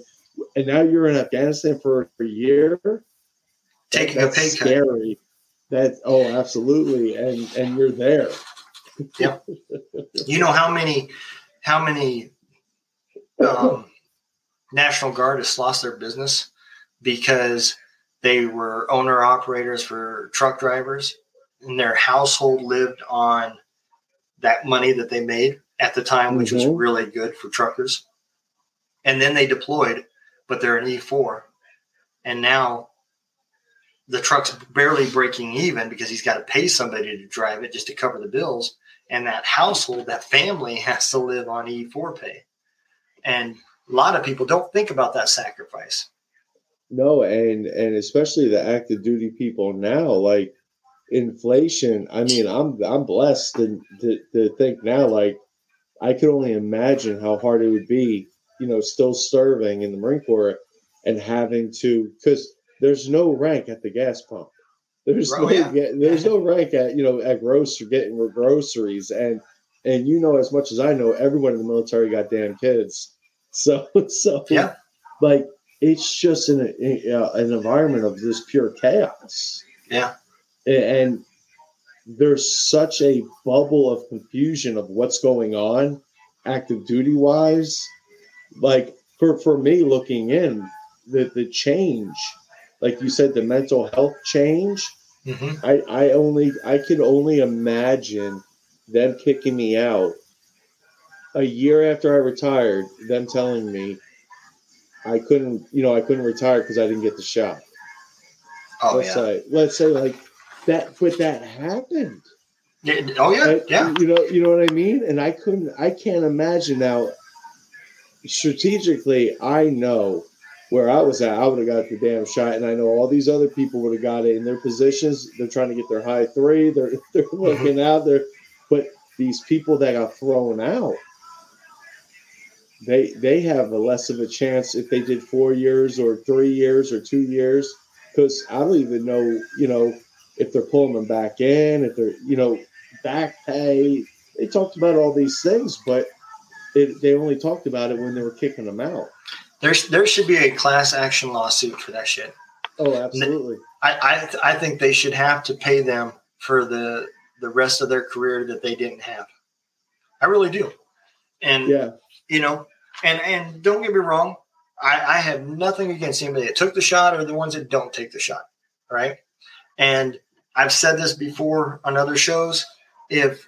and now you're in Afghanistan for a year, taking that, a pay scary. Cut. That oh, absolutely, and and you're there. Yeah. you know how many how many um, National Guard has lost their business because they were owner operators for truck drivers and their household lived on that money that they made at the time, which mm-hmm. was really good for truckers. And then they deployed, but they're an E4. And now the truck's barely breaking even because he's got to pay somebody to drive it just to cover the bills. And that household, that family has to live on E4 pay. And a lot of people don't think about that sacrifice. No, and and especially the active duty people now, like inflation. I mean, I'm I'm blessed to, to, to think now, like I could only imagine how hard it would be, you know, still serving in the Marine Corps and having to because there's no rank at the gas pump. There's oh, no yeah. there's no rank at you know at grocery getting groceries and and you know as much as I know, everyone in the military got damn kids. So so yeah, like it's just an uh, an environment of this pure chaos. Yeah. and there's such a bubble of confusion of what's going on active duty wise like for for me looking in the the change like you said the mental health change hmm i i only i could only imagine them kicking me out a year after i retired them telling me i couldn't you know i couldn't retire because i didn't get the shot Oh let's yeah. say let's say like that but that happened yeah. Oh yeah. I- Yeah. You know, you know what I mean? And I couldn't I can't imagine now strategically I know where I was at, I would have got the damn shot, and I know all these other people would have got it in their positions. They're trying to get their high three. They're they're looking mm-hmm. out there, but these people that got thrown out, they they have a less of a chance if they did four years or three years or two years, because I don't even know, you know, if they're pulling them back in, if they're you know back pay. They talked about all these things, but it, they only talked about it when they were kicking them out. There's there should be a class action lawsuit for that shit. Oh, absolutely. I I, I think they should have to pay them for the the rest of their career that they didn't have. I really do. And Yeah. You know, and and don't get me wrong, I, I have nothing against anybody that took the shot or the ones that don't take the shot, right? And I've said this before on other shows. If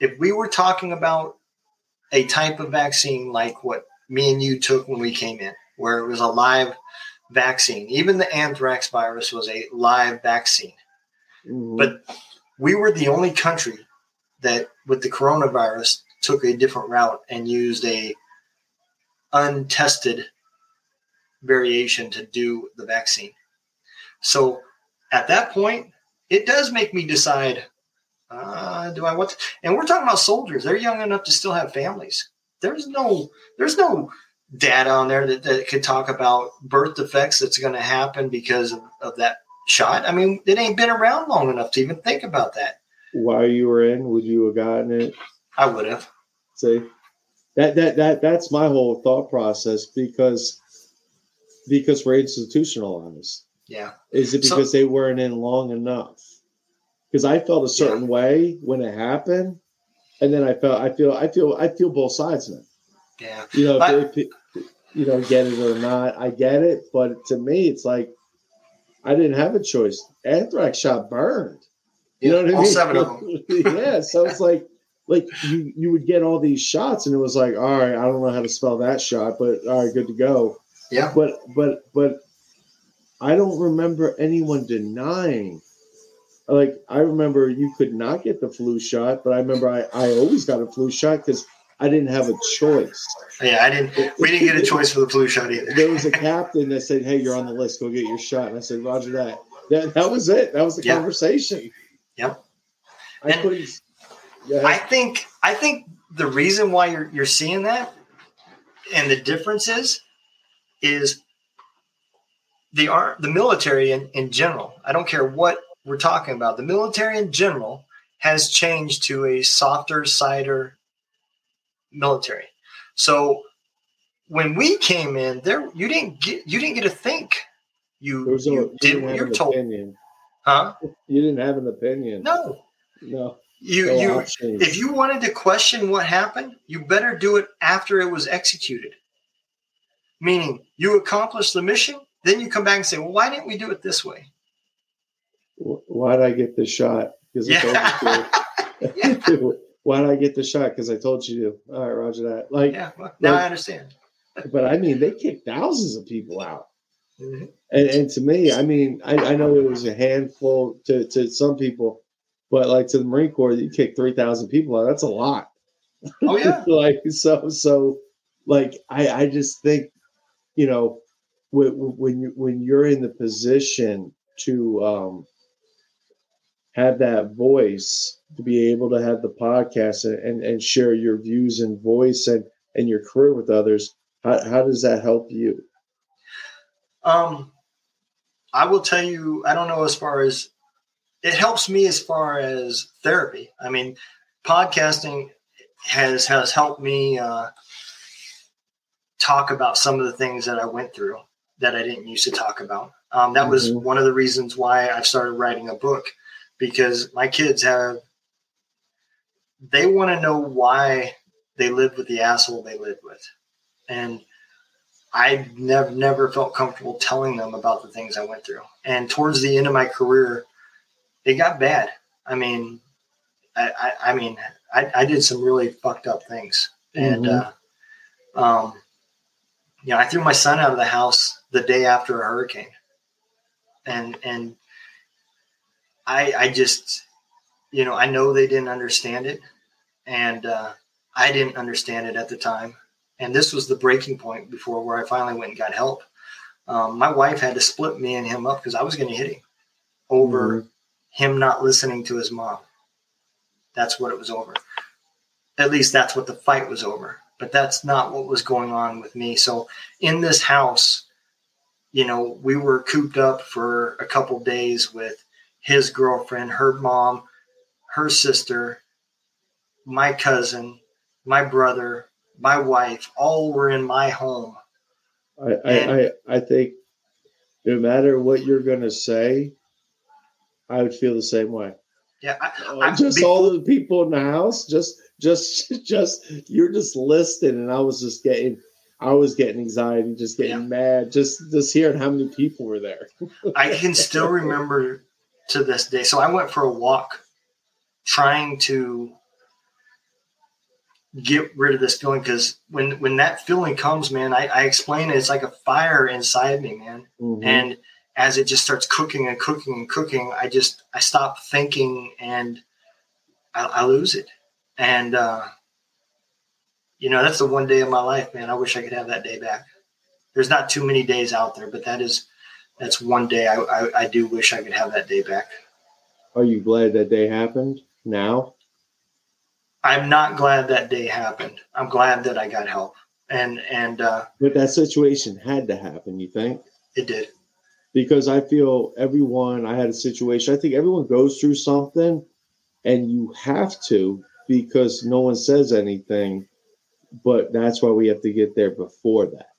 if we were talking about a type of vaccine like what me and you took when we came in, where it was a live vaccine, even the anthrax virus was a live vaccine. Mhm. But we were the only country that, with the coronavirus, took a different route and used a untested variation to do the vaccine. So at that point, it does make me decide: uh, do I want? To? And we're talking about soldiers; they're young enough to still have families. There's no, there's no data on there that, that could talk about birth defects that's going to happen because of, of that shot. I mean, it ain't been around long enough to even think about that. While you were in, would you have gotten it? I would have. See, that that that that's my whole thought process because because we're institutionalized. Yeah. Is it So- because they weren't in long enough? Because I felt a certain way when it happened, and then I felt I feel I feel I feel both sides of it. Yeah. You know, But- if, if you know, get it or not, I get it. But to me, it's like I didn't have a choice. Anthrax shot burned. You know what I all mean? seven of them. yeah. So it's like like you you would get all these shots, and it was like, all right, I don't know how to spell that shot, but all right, good to go. Yeah. But but but I don't remember anyone denying. Like I remember you could not get the flu shot, but I remember I, I always got a flu shot because I didn't have a choice. Yeah, I didn't. We didn't get a choice for the flu shot either. There was a captain that said, "Hey, you're on the list. Go get your shot." And I said, "Roger that." That, that was it. That was the Yeah. conversation. Yep. I couldn't. I think. I think the reason why you're you're seeing that, and the difference is, is the art, the military in, in general. I don't care what we're talking about. The military in general has changed to a softer, cider military. So when we came in, there you didn't get you didn't get to think. You, no, you you did didn't what have you're an told, opinion. huh? You didn't have an opinion. No, No. You no you if you wanted to question what happened, you better do it after it was executed. Meaning, you accomplish the mission, then you come back and say, "Well, why didn't we do it this way?" Why did I get the shot? Because you Yeah. Why'd I get the shot? Because I told you to. All right, Roger that. Like, yeah. Well, now Like- I understand. but I mean, they kicked thousands of people out. Mhm. And, and to me, I mean, I, I know it was a handful to, to some people, but like to the Marine Corps, you kick 3,000 people out. That's a lot. Oh yeah, like, so, so, like, I, I just think, you know, when, when, you, when you're in the position to um, have that voice, to be able to have the podcast and, and, and share your views and voice and, and your career with others, how, how does that help you? Um, I will tell you, I don't know as far as it helps me as far as therapy. I mean, podcasting has has helped me uh, talk about some of the things that I went through that I didn't used to talk about. Um, that was Mhm. one of the reasons why I started writing a book because my kids have they want to know why they lived with the asshole they lived with, and I never never felt comfortable telling them about the things I went through. And towards the end of my career, it got bad. I mean, I, I, I mean, I, I did some really fucked up things, and Mhm. uh, um, you know, I threw my son out of the house the day after a hurricane, and and I I just, you know, I know they didn't understand it, and uh, I didn't understand it at the time, and this was the breaking point before where I finally went and got help. Um, my wife had to split me and him up because I was going to hit him over him not listening to his mom. That's what it was over. At least that's what the fight was over. But that's not what was going on with me. So in this house, you know, we were cooped up for a couple days with his girlfriend, her mom, her sister, my cousin, my brother, my wife, all were in my home. I, I, I, I think no matter what you're going to say, I would feel the same way. Yeah, I, Uh, just before- all the people in the house, just, just, just you're just listening, and I was just getting, I was getting anxiety, just getting Yeah. mad, just, just hearing how many people were there. I can still remember to this day. So I went for a walk trying to get rid of this feeling because when when that feeling comes, man, I, I explain it, it's like a fire inside me, man. Mhm. And as it just starts cooking and cooking and cooking, I just I stop thinking and I, I lose it. And uh, you know, that's the one day of my life, man. I wish I could have that day back. There's not too many days out there, but that is that's one day I, I, I do wish I could have that day back. Are you glad that day happened now? I'm not glad that day happened. I'm glad that I got help, and and uh, But that situation had to happen, you think? it did. Because I feel everyone, I had a situation, I think everyone goes through something and you have to because no one says anything, but that's why we have to get there before that.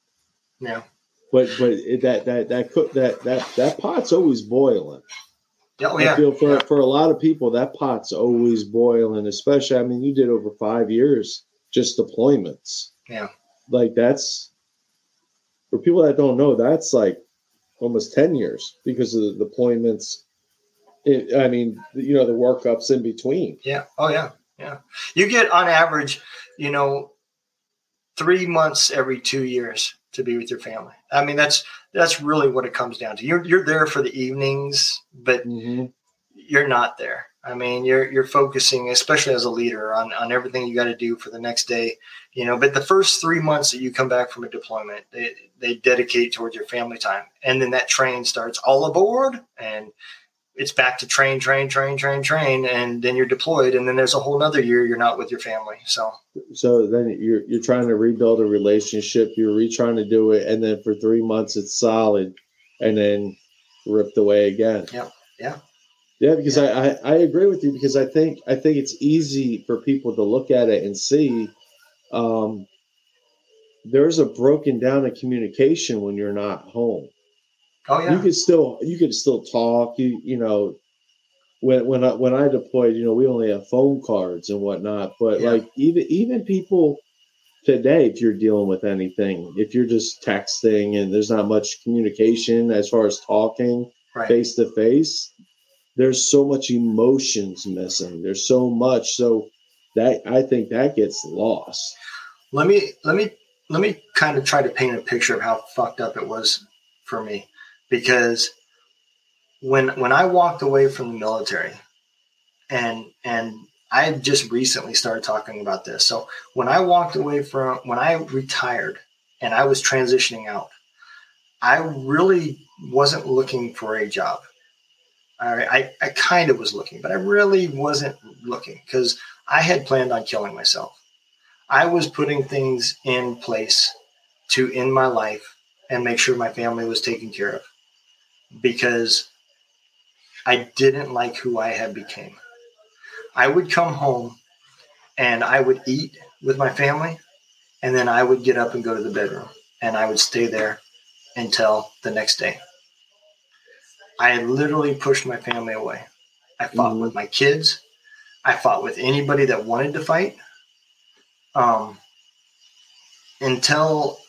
Yeah. But but that that that cook that that that pot's always boiling. Yeah, Oh I feel for yeah. for a lot of people that pot's always boiling. Especially, I mean, you did over five years just deployments. Yeah. like that's for people that don't know. That's like almost ten years because of the deployments. It, I mean, you know, the workups in between. Yeah. Oh yeah. Yeah. You get on average, you know, three months every two years to be with your family. I mean, that's that's really what it comes down to. You're you're there for the evenings, but Mhm. you're not there. I mean, you're you're focusing, especially as a leader, on on everything you got to do for the next day. You know, but the first three months that you come back from a deployment, they they dedicate towards your family time, and then that train starts all aboard, and it's back to train, train, train, train, train, and then you're deployed, and then there's a whole nother year you're not with your family. So So then you're you're trying to rebuild a relationship. You're re trying to do it, and then for three months it's solid, and then ripped away again. Yeah, Yeah. Yeah, because I, I I agree with you because I think I think it's easy for people to look at it and see um, there's a broken down of communication when you're not home. oh yeah, You yeah, could still you could still talk. You you know when when I when I deployed, you know, we only have phone cards and whatnot. But Yeah. like even even people today, if you're dealing with anything, if you're just texting and there's not much communication as far as talking face to face, there's so much emotions missing. There's so much. So that I think that gets lost. let me let me let me kind of try to paint a picture of how fucked up it was for me because when when I walked away from the military and and I just recently started talking about this. So when I walked away from when I retired and I was transitioning out, I really wasn't looking for a job. Right, I, I kind of was looking, but I really wasn't looking because I had planned on killing myself. I was putting things in place to end my life and make sure my family was taken care of because I didn't like who I had became. I would come home and I would eat with my family and then I would get up and go to the bedroom and I would stay there until the next day. I literally pushed my family away. I fought Mhm. with my kids. I fought with anybody that wanted to fight. Um, until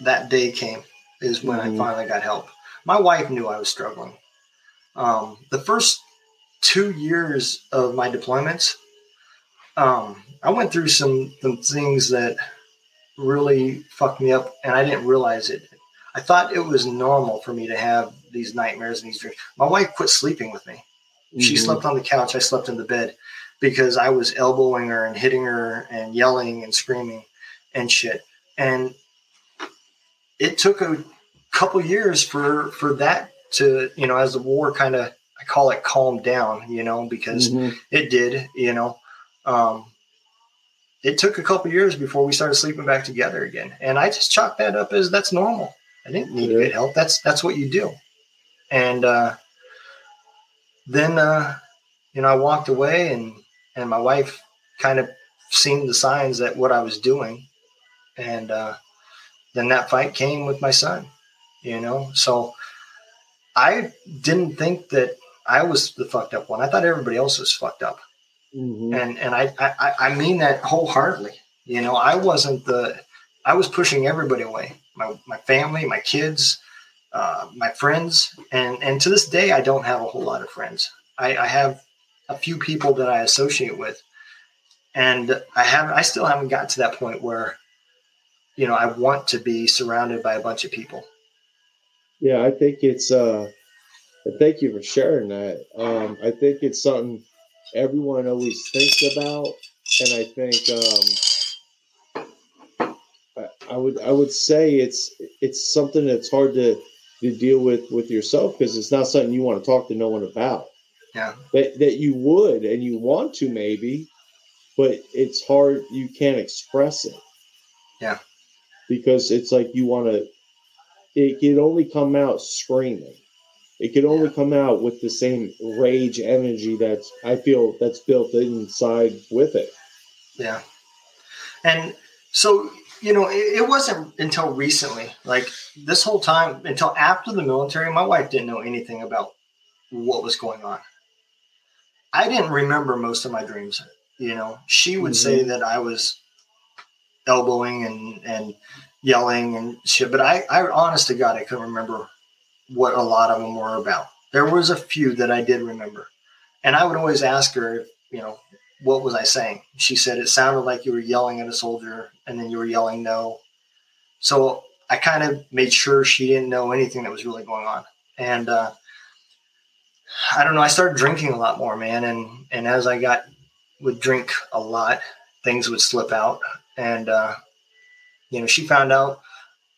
that day came is when Mhm. I finally got help. My wife knew I was struggling. Um, the first two years of my deployments, um, I went through some, some things that really fucked me up, and I didn't realize it. I thought it was normal for me to have these nightmares and these dreams. My wife quit sleeping with me. She Mhm. slept on the couch. I slept in the bed because I was elbowing her and hitting her and yelling and screaming and shit. And it took a couple years for for that to you know as the war kind of I call it calmed down. You know because Mhm. it did. You know. Um, it took a couple years before we started sleeping back together again, and I just chalked that up as that's normal. I didn't need to Yeah. get help. That's that's what you do. And uh, then uh, you know I walked away, and and my wife kind of seen the signs that what I was doing, and uh, then that fight came with my son. You know, so I didn't think that I was the fucked up one. I thought everybody else was fucked up Mhm. and and I, I I mean that wholeheartedly. You know, I wasn't the I was pushing everybody away. My my family, my kids, uh, my friends, and and to this day, I don't have a whole lot of friends. I, I have a few people that I associate with, and I have I still haven't got to that point where, you know, I want to be surrounded by a bunch of people. Yeah, I think it's. uh Thank you for sharing that. Um, I think it's something everyone always thinks about, and I think um, I, would I would say it's it's something that's hard to to deal with with yourself because it's not something you want to talk to no one about. Yeah. That that you would and you want to maybe, but it's hard. You can't express it. Yeah. Because it's like you want to. It can only come out screaming. It can only come out with the same rage energy that's I feel that's built inside with it. Yeah. And so, you know, it, it wasn't until recently, like this whole time, until after the military, my wife didn't know anything about what was going on. I didn't remember most of my dreams. You know, she would say mm-hmm. that I was elbowing and, and yelling and shit, but I, I, honest to God, I couldn't remember what a lot of them were about. There was a few that I did remember. And I would always ask her, you know, what was I saying? She said it sounded like you were yelling at a soldier and then you were yelling no. So I kind of made sure she didn't know anything that was really going on. And uh, I don't know, I started drinking a lot more, man. And and as I got would drink a lot, things would slip out. And uh, you know, she found out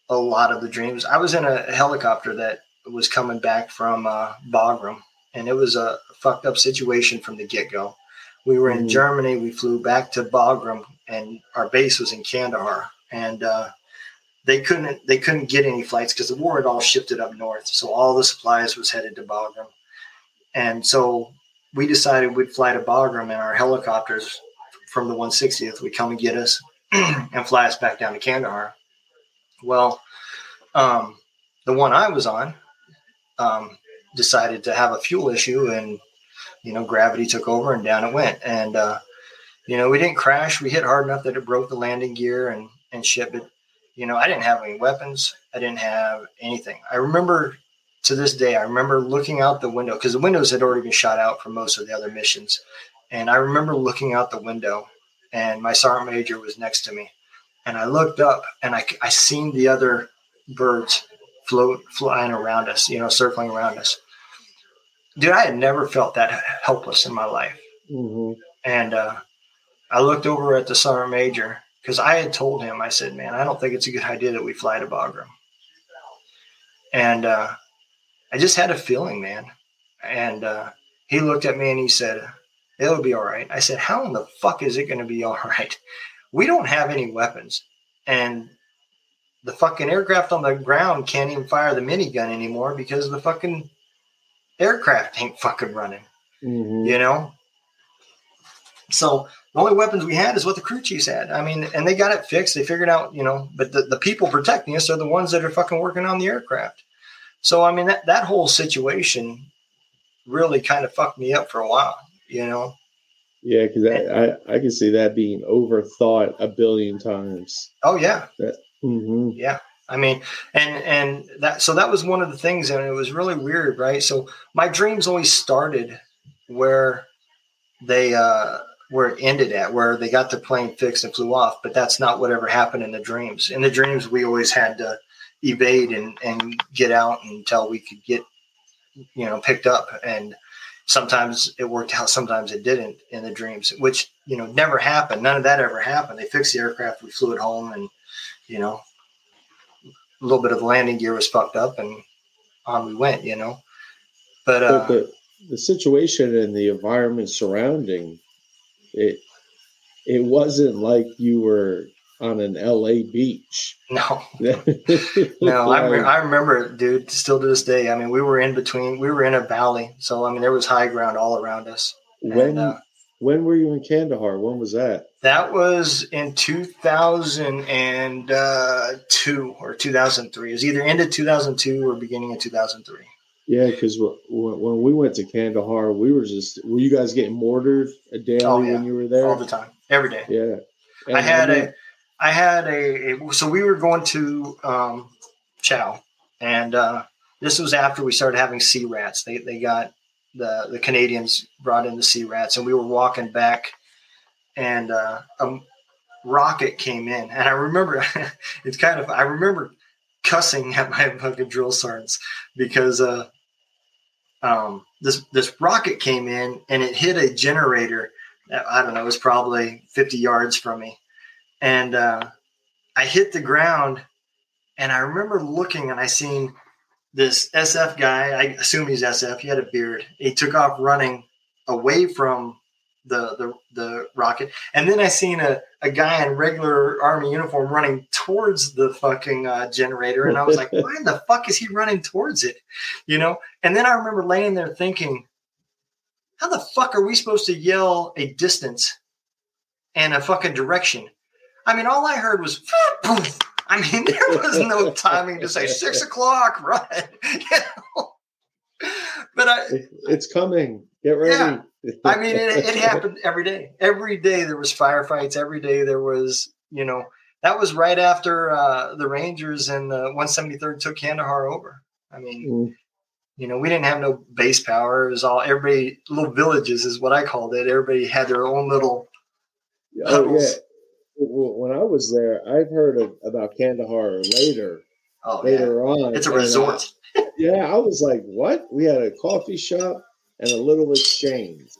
a lot of the dreams. I was in a helicopter that was coming back from uh, Bagram, and it was a fucked up situation from the get go. We were in Mhm. Germany. We flew back to Bagram, and our base was in Kandahar, and uh, they couldn't they couldn't get any flights because the war had all shifted up north. So all the supplies was headed to Bagram, and so we decided we'd fly to Bagram in our helicopters from the 160th. Would come and get us and fly us back down to Kandahar. Well, um, the one I was on um, decided to have a fuel issue, and you know gravity took over, and down it went. And uh, you know we didn't crash. We hit hard enough that it broke the landing gear and and shit. But you know I didn't have any weapons. I didn't have anything. I remember to this day. I remember looking out the window because the windows had already been shot out for most of the other missions, and I remember looking out the window, and my sergeant major was next to me, and I looked up and I I seen the other birds float flying around us, you know, circling around us. Dude, I had never felt that helpless in my life. hmm And uh, I looked over at the sergeant major because I had told him, I said, man, I don't think it's a good idea that we fly to Bagram. And uh, I just had a feeling, man. And uh, he looked at me and he said, it'll be all right. I said, how in the fuck is it going to be all right? We don't have any weapons. And the fucking aircraft on the ground can't even fire the minigun anymore because the fucking aircraft ain't fucking running hmm you know so The only weapons we had is what the crew chiefs had. I mean, and they got it fixed. They figured out, you know, but the, the people protecting us are the ones that are fucking working on the aircraft. So, I mean, that, that whole situation really kind of fucked me up for a while, you know? Yeah, because I, I, I can see that being overthought a billion times. Oh, yeah. That, mm-hmm. Yeah. I mean, and and that so that was one of the things, and it was really weird, right? So my dreams always started where they uh where it ended at, where they got the plane fixed and flew off, but that's not what ever happened in the dreams. In the dreams, we always had to evade and and get out until we could get you know picked up and sometimes it worked out sometimes it didn't in the dreams which you know never happened none of that ever happened they fixed the aircraft we flew it home and you know a little bit of landing gear was fucked up and on we went, you know. But, uh, but the, the situation and the environment surrounding it, it wasn't like you were on an LA beach. No, no, I, re- I remember, dude, still to this day. I mean, we were in between, we were in a valley. So, I mean, there was high ground all around us. When, and, uh, when were you in Kandahar? When was that? That was in 2002 or 2003. It was either end of 2002 or beginning of 2003. Yeah, because when we went to Kandahar, we were just were you guys getting mortared daily oh, yeah. when you were there all the time, every day. Yeah, and I had a, I had a, a, so we were going to um, Chow, and uh, this was after we started having C-rats. They they got the the Canadians brought in the C-rats, and we were walking back, and uh, a rocket came in, and I remember it's kind of I remember cussing at my fucking drill sergeants because uh, um, this this rocket came in and it hit a generator. I don't know, it was probably 50 yards from me, and uh, I hit the ground, and I remember looking and I seen this SF guy, I assume he's SF, he had a beard. He took off running away from the the, the rocket. And then I seen a, a guy in regular army uniform running towards the fucking uh, generator. And I was like, why in the fuck is he running towards it? You know? And then I remember laying there thinking, how the fuck are we supposed to yell a distance and a fucking direction? I mean, all I heard was I mean, there was no timing to say six o'clock, right? You know? But I, it's coming. Get ready. Yeah. I mean, it, it happened every day. Every day there was firefights. Every day there was, you know, that was right after uh, the Rangers and the 173rd took Kandahar over. I mean, mm. you know, we didn't have no base power. It was all everybody little villages is what I called it. Everybody had their own little. Oh yeah, when I was there, I've heard of, about Kandahar later. Oh, later yeah. on, it's a uh, resort. I, yeah, I was like, "What?" We had a coffee shop and a little exchange.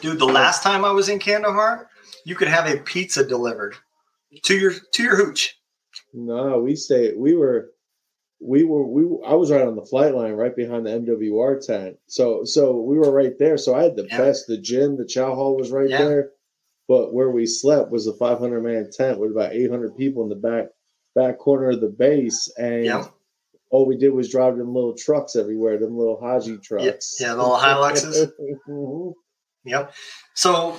Dude, the last time I was in Kandahar, you could have a pizza delivered to your to your hooch. No, we stayed. We were, we were, we. I was right on the flight line, right behind the MWR tent. So, so we were right there. So I had the yeah. best. The gym, the chow hall was right yeah. there. But where we slept was a 500 man tent with about 800 people in the back back corner of the base, and all we did was drive them little trucks everywhere, them little Haji trucks. Yeah, yeah the little Hiluxes. mm-hmm. Yep. So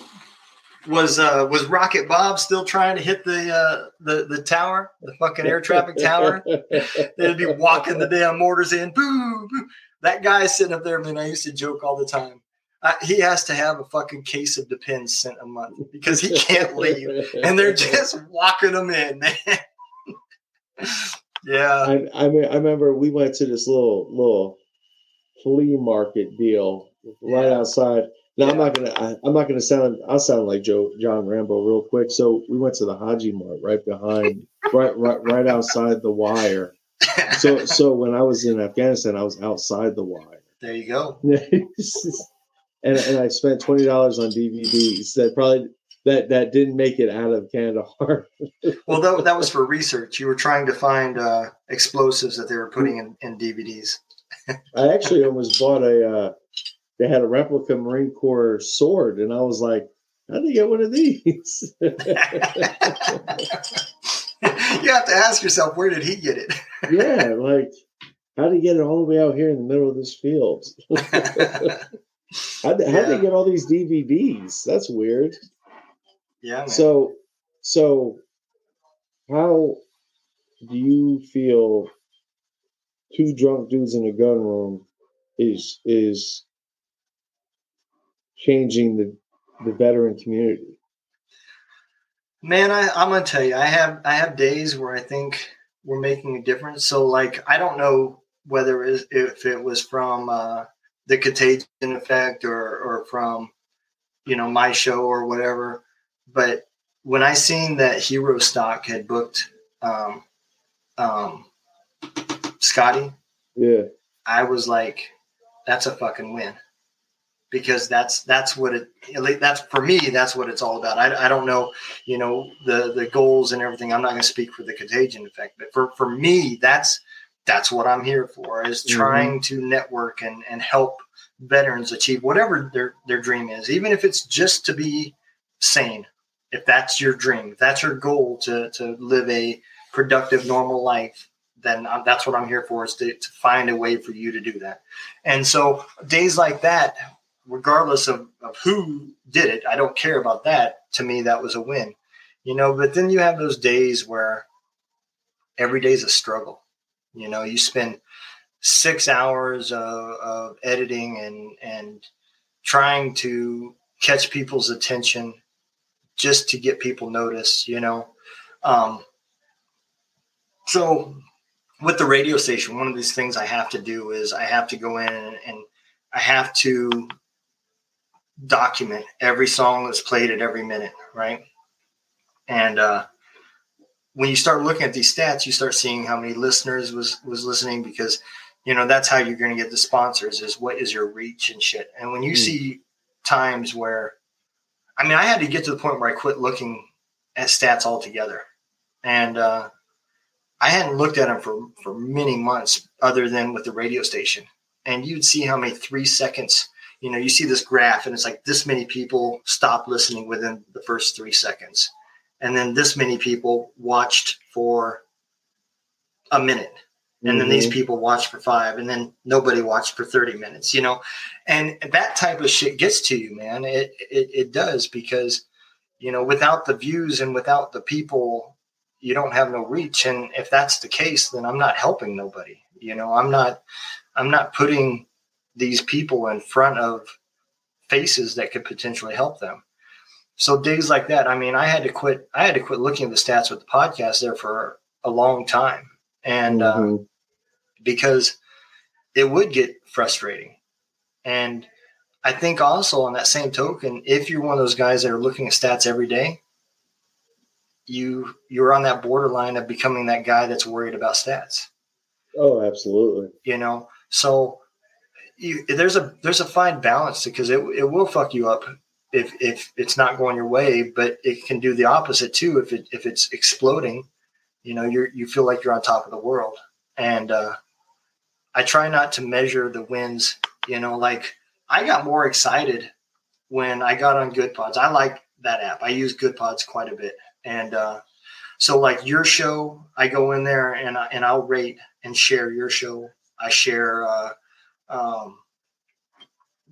was uh, was Rocket Bob still trying to hit the uh, the the tower, the fucking air traffic tower? They'd be walking the damn mortars in. Boo, boo. That guy sitting up there. I mean, I used to joke all the time he has to have a fucking case of Depends sent a month because he can't leave, and they're just walking him in, man. yeah, I, I mean, I remember we went to this little little flea market deal right yeah. outside. Now yeah. I'm not gonna I, am not gonna sound I'll sound like Joe John Rambo real quick. So we went to the Haji Mart right behind right right right outside the wire. So so when I was in Afghanistan, I was outside the wire. There you go and, and I spent twenty dollars on DVDs that probably that that didn't make it out of Kandahar. well, that, that was for research. You were trying to find uh, explosives that they were putting in, in DVDs. I actually almost bought a. Uh, they had a replica Marine Corps sword, and I was like, "How did they get one of these?" you have to ask yourself, where did he get it? yeah, like how did he get it all the way out here in the middle of this field? How'd, they, how'd they get all these DVDs? That's weird. Yeah. Man. So, so how do you feel two drunk dudes in a gun room is is changing the the veteran community? Man, I, I'm gonna tell you, I have I have days where I think we're making a difference. So like I don't know whether it, if it was from uh, the contagion effect or or from you know my show or whatever, but when I seen that Hero Stock had booked um, um, Scotty, Yeah. I was like, that's a fucking win. Because that's that's what it at least that's for me. That's what it's all about. I, I don't know, you know, the the goals and everything. I'm not going to speak for the contagion effect, but for for me, that's that's what I'm here for. Is Mhm. trying to network and and help veterans achieve whatever their their dream is, even if it's just to be sane. If that's your dream, if that's your goal to to live a productive, normal life, then i that's what I'm here for is to, to find a way for you to do that. And so days like that, regardless of, of who did it, I don't care about that. To me, that was a win, you know, but then you have those days where every day is a struggle. You know, you spend six hours of, of editing and, and trying to catch people's attention just to get people noticed, you know? Um, so with the radio station, one of these things I have to do is I have to go in and, and I have to document every song that's played at every minute, right? And uh, when you start looking at these stats, you start seeing how many listeners was was listening because you know that's how you're going to get the sponsors is what is your reach and shit. And when you Mm. see times where, I mean, I had to get to the point where I quit looking at stats altogether, and uh, I hadn't looked at them for for many months, other than with the radio station. And you'd see how many three seconds. You know, you see this graph, and it's like this many people stop listening within the first three seconds, and then this many people watched for a minute, and then these Mhm. people watched for five, and then nobody watched for thirty minutes. You know, and that type of shit gets to you, man. It it, it does because you know without the views and without the people you don't have no reach and if that's the case then i'm not helping nobody you know i'm not i'm not putting these people in front of faces that could potentially help them so days like that i mean i had to quit i had to quit looking at the stats with the podcast there for a long time and uh, Mhm. because it would get frustrating. And I think also on that same token, if you're one of those guys that are looking at stats every day, you you're on that borderline of becoming that guy that's worried about stats. oh, absolutely. You know, so you, there's a there's a fine balance because it it will fuck you up if if it's not going your way, but it can do the opposite too if it if it's exploding. You know, you you feel like you're on top of the world, and uh, I try not to measure the wins. You know, like I got more excited when I got on Goodpods. I like that app. I use Goodpods quite a bit, and uh, so like your show, I go in there and I, and I'll rate and share your show. I share uh, um,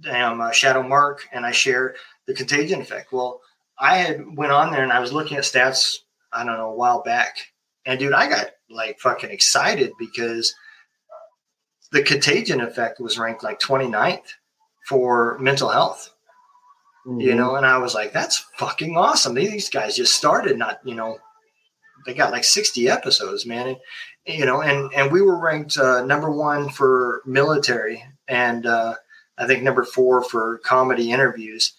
damn uh, Shadow Mark, and I share the Contagion Effect. Well, I had went on there and I was looking at stats. I don't know a while back, and dude, I got like fucking excited because the Contagion Effect was ranked like 29th for mental health you Mhm. know and i was like that's fucking awesome these guys just started not you know they got like 60 episodes man and you know and and we were ranked uh, number one for military and uh, i think number four for comedy interviews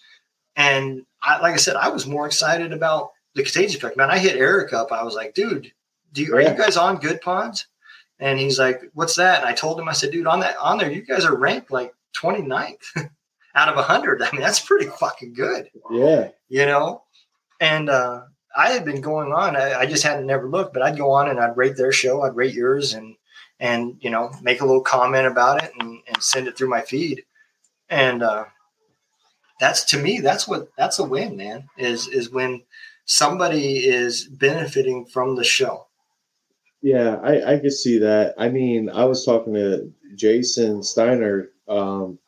and I, like i said i was more excited about the contagion effect. Man i hit eric up. I was like dude do you, are Yeah. you guys on Goodpods? And he's like what's that? And i told him i said dude on that on there you guys are ranked like 29th out of 100 i mean that's pretty fucking good. Yeah. you know? And uh i had been going on. I, I just hadn't never looked but i'd go on and i'd rate their show. I'd rate yours and and you know make a little comment about it and, and send it through my feed. And uh that's to me that's what that's a win man is is when somebody is benefiting from the show Yeah, I, I could see that. I mean, I was talking to Jason Steiner um,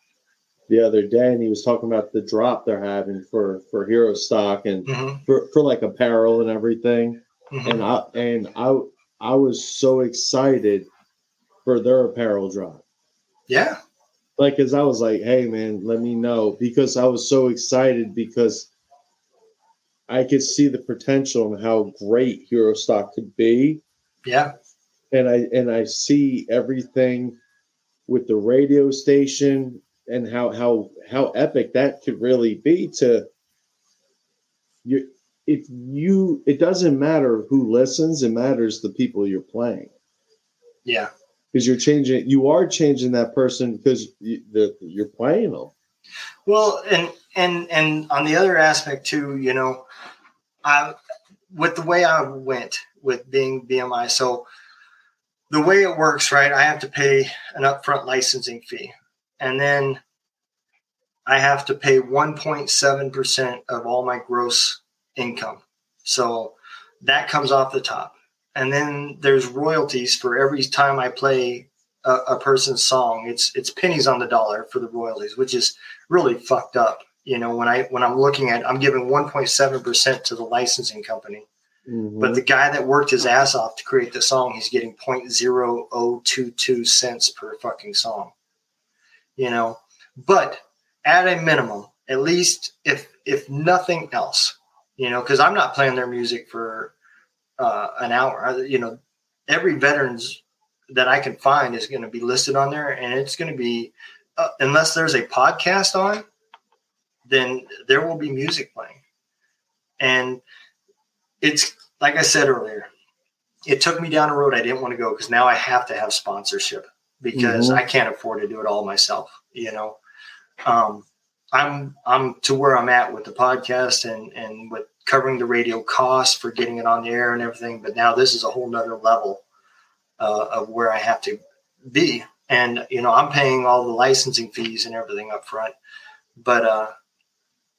the other day, and he was talking about the drop they're having for for Hero Stock and hmm for, for like apparel and everything. hmm And I and I I was so excited for their apparel drop. Yeah. Like, cause I was like, hey man, let me know because I was so excited because I could see the potential and how great Hero Stock could be. Yeah. and I and I see everything with the radio station and how how how epic that could really be to you if you it doesn't matter who listens it matters the people you're playing Yeah. Because you're changing you are changing that person because you, you're playing them Well, and and and on the other aspect too, you know, I with the way I went with being BMI, so the way it works, right? I have to pay an upfront licensing fee, and then I have to pay 1.7 percent of all my gross income. So that comes off the top, and then there's royalties for every time I play a, a person's song. It's it's pennies on the dollar for the royalties, which is really fucked up. You know, when I when I'm looking at, I'm giving 1.7 percent to the licensing company, Mhm. but the guy that worked his ass off to create the song, he's getting 0.0022 cents per fucking song. You know, but at a minimum, at least if if nothing else, you know, because I'm not playing their music for uh, an hour. You know, every veterans that I can find is going to be listed on there, and it's going to be uh, unless there's a podcast on, then there will be music playing, and it's like I said earlier. It took me down a road I didn't want to go because now I have to have sponsorship because Mhm. I can't afford to do it all myself. You know, um, I'm I'm to where I'm at with the podcast and and with covering the radio costs for getting it on the air and everything. But now this is a whole nother level uh, of where I have to be. And you know, I'm paying all the licensing fees and everything up front. But uh,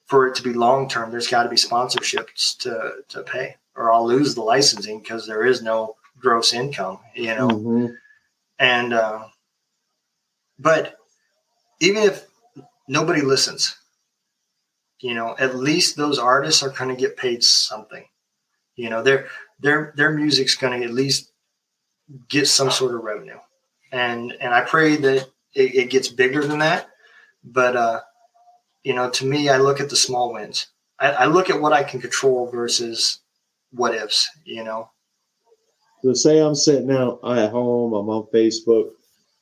for it to be long term, there's got to be sponsorships to to pay, or I'll lose the licensing because there is no gross income. You know, Mhm. and uh, but even if nobody listens you know at least those artists are going to get paid something. You know their their their music's going to at least get some sort of revenue. And and i pray that it, it gets bigger than that. But uh you know to me i look at the small wins. I, I look at what i can control versus what ifs you know? So say I'm sitting out at home, I'm on Facebook,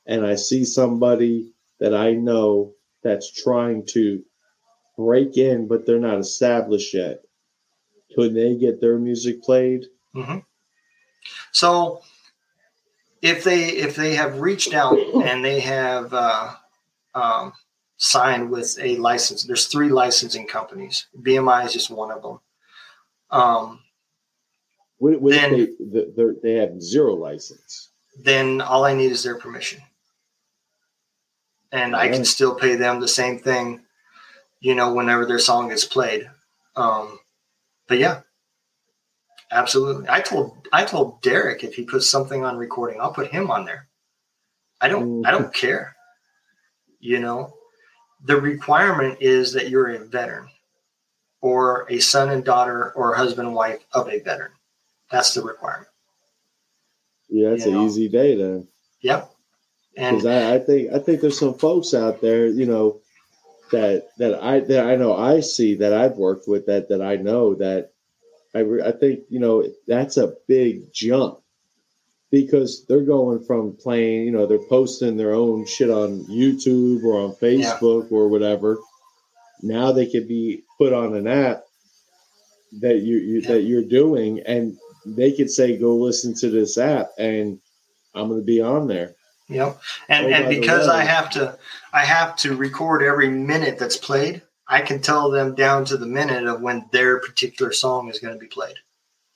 and I see somebody that I know that's trying to break in, but they're not established yet. Could they get their music played? hmm So if they if they have reached out and they have uh, um, signed with a license, there's three licensing companies. BMI is just one of them. Um, What, what Then- they, they, have zero license? then all I need is their permission, and I can still pay them the same thing, you know, whenever their song gets played. Um, but yeah, absolutely. I told I told Derek if he puts something on recording, I'll put him on there. I don't I don't care. You know, the requirement is that you're a veteran or a son and daughter or husband and wife of a veteran. That's the requirement. Yeah, that's You an know. easy day then. Yep. And Because I, I think I think there's some folks out there, you know, that that I that I know I see that I've worked with that that I know that I re- I think you know that's a big jump because they're going from playing, you know, they're posting their own shit on YouTube or on Facebook or whatever. Now they could be put on an app that you, you Yeah. that you're doing, and they could say, "Go listen to this app," and I'm going to be on there. Yep. And Oh, and because I have to I have to record every minute that's played, I can tell them down to the minute of when their particular song is going to be played.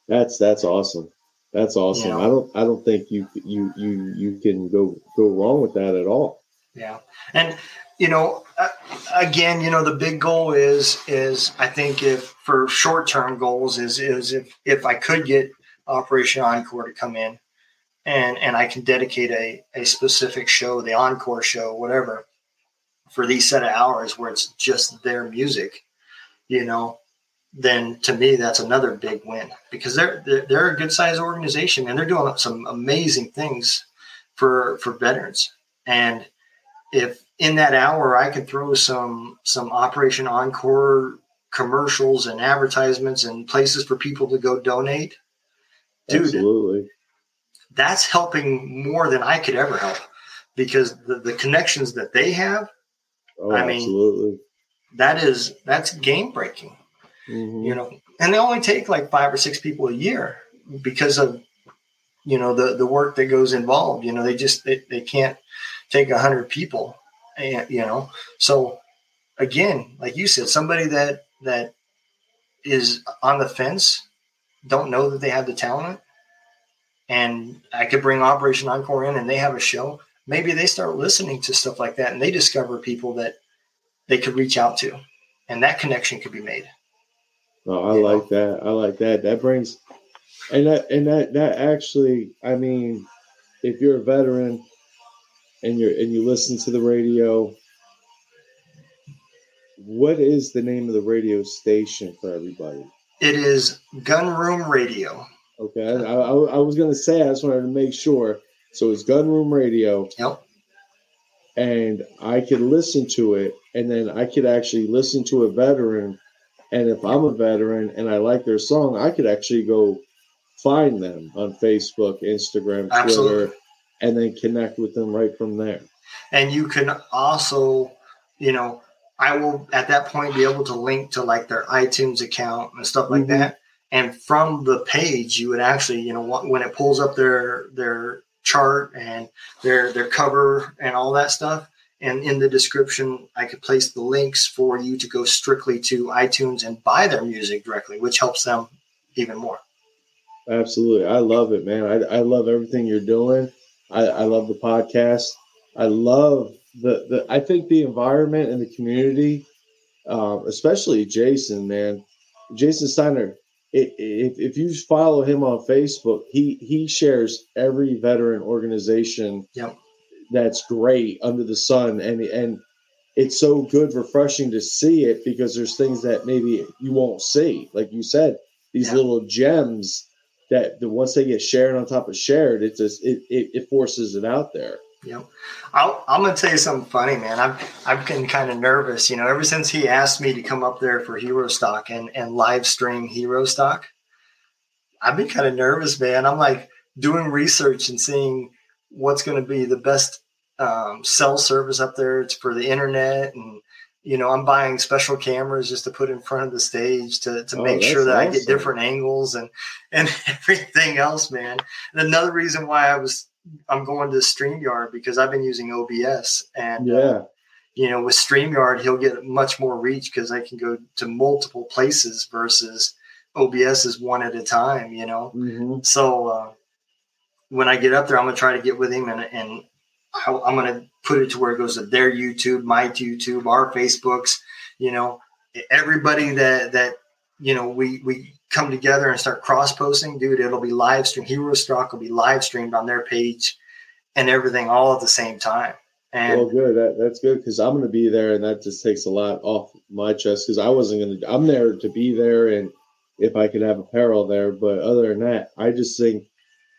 That's that's awesome. That's awesome. You know. I don't I don't think you you you you can go go wrong with that at all. Yeah. And you know, uh, again, you know, the big goal is is I think if for short-term goals is is if if I could get Operation Encore to come in and and I can dedicate a a specific show, the Encore show, whatever. for these set of hours where it's just their music, you know, then to me that's another big win because they're they're, they're a good sized organization and they're doing some amazing things for for veterans. And if in that hour I could throw some some Operation Encore commercials and advertisements and places for people to go donate, dude, Absolutely. That's helping more than I could ever help because the, the connections that they have, Oh, I mean, absolutely. that is that's game breaking, Mhm. you know. And they only take like five or six people a year because of you know the the work that goes involved. You know, they just they, they can't take a hundred people, and you know. So again, like you said, somebody that that is on the fence, don't know that they have the talent, and I could bring Operation Encore in, and they have a show. Maybe they start listening to stuff like that, and they discover people that they could reach out to, and that connection could be made. No, I you like that. I like that. That brings, and that and that that actually, I mean, if you're a veteran and you're and you listen to the radio, what is the name of the radio station for everybody? It is Gun Room Radio. Okay, I, I, I was gonna say I just wanted to make sure. So it's Gun Room Radio, Yep. and I could listen to it, and then I could actually listen to a veteran. And if I'm a veteran and I like their song, I could actually go find them on Facebook, Instagram, Twitter, Absolutely. and then connect with them right from there. And you can also, you know, I will at that point be able to link to like their iTunes account and stuff like Mhm. that. And from the page, you would actually, you know, when it pulls up their their chart and their their cover and all that stuff, and in the description, I could place the links for you to go strictly to iTunes and buy their music directly, which helps them even more. Absolutely. I love it, man. I, I love everything you're doing. I, I love the podcast. I love the, the I think the environment and the community, um, especially Jason, man. Jason Steiner, if, if you follow him on Facebook, he, he shares every veteran organization Yep. that's great under the sun. And, and it's so good, refreshing to see it because there's things that maybe you won't see. Like you said, these Yeah. little gems that the once they get shared on top of shared, it just it, it, it forces it out there. Yep. I'll, I'm going to tell you something funny, man. I've, I've been kind of nervous, you know, ever since he asked me to come up there for Hero Stock and, and live stream Hero Stock. I've been kind of nervous, man. I'm like doing research and seeing what's going to be the best um, cell service up there. It's for the internet. And, you know, I'm buying special cameras just to put in front of the stage to, to Oh, make sure that I get different angles and, and everything else, man. And another reason why I was I'm going to StreamYard because I've been using OBS and uh, Yeah. you know with StreamYard he'll get much more reach because I can go to multiple places versus OBS is one at a time, you know. hmm So uh, when I get up there, I'm gonna try to get with him and and I'm gonna put it to where it goes to their YouTube, my YouTube, our Facebooks, you know, everybody that that you know we we come together and start cross posting, dude. It'll be live stream. Hero Stock will be live streamed on their page and everything all at the same time. And Well, good. That that's good because I'm going to be there, and that just takes a lot off my chest because I wasn't going to. I'm there to be there, and if I could have apparel there, but other than that, I just think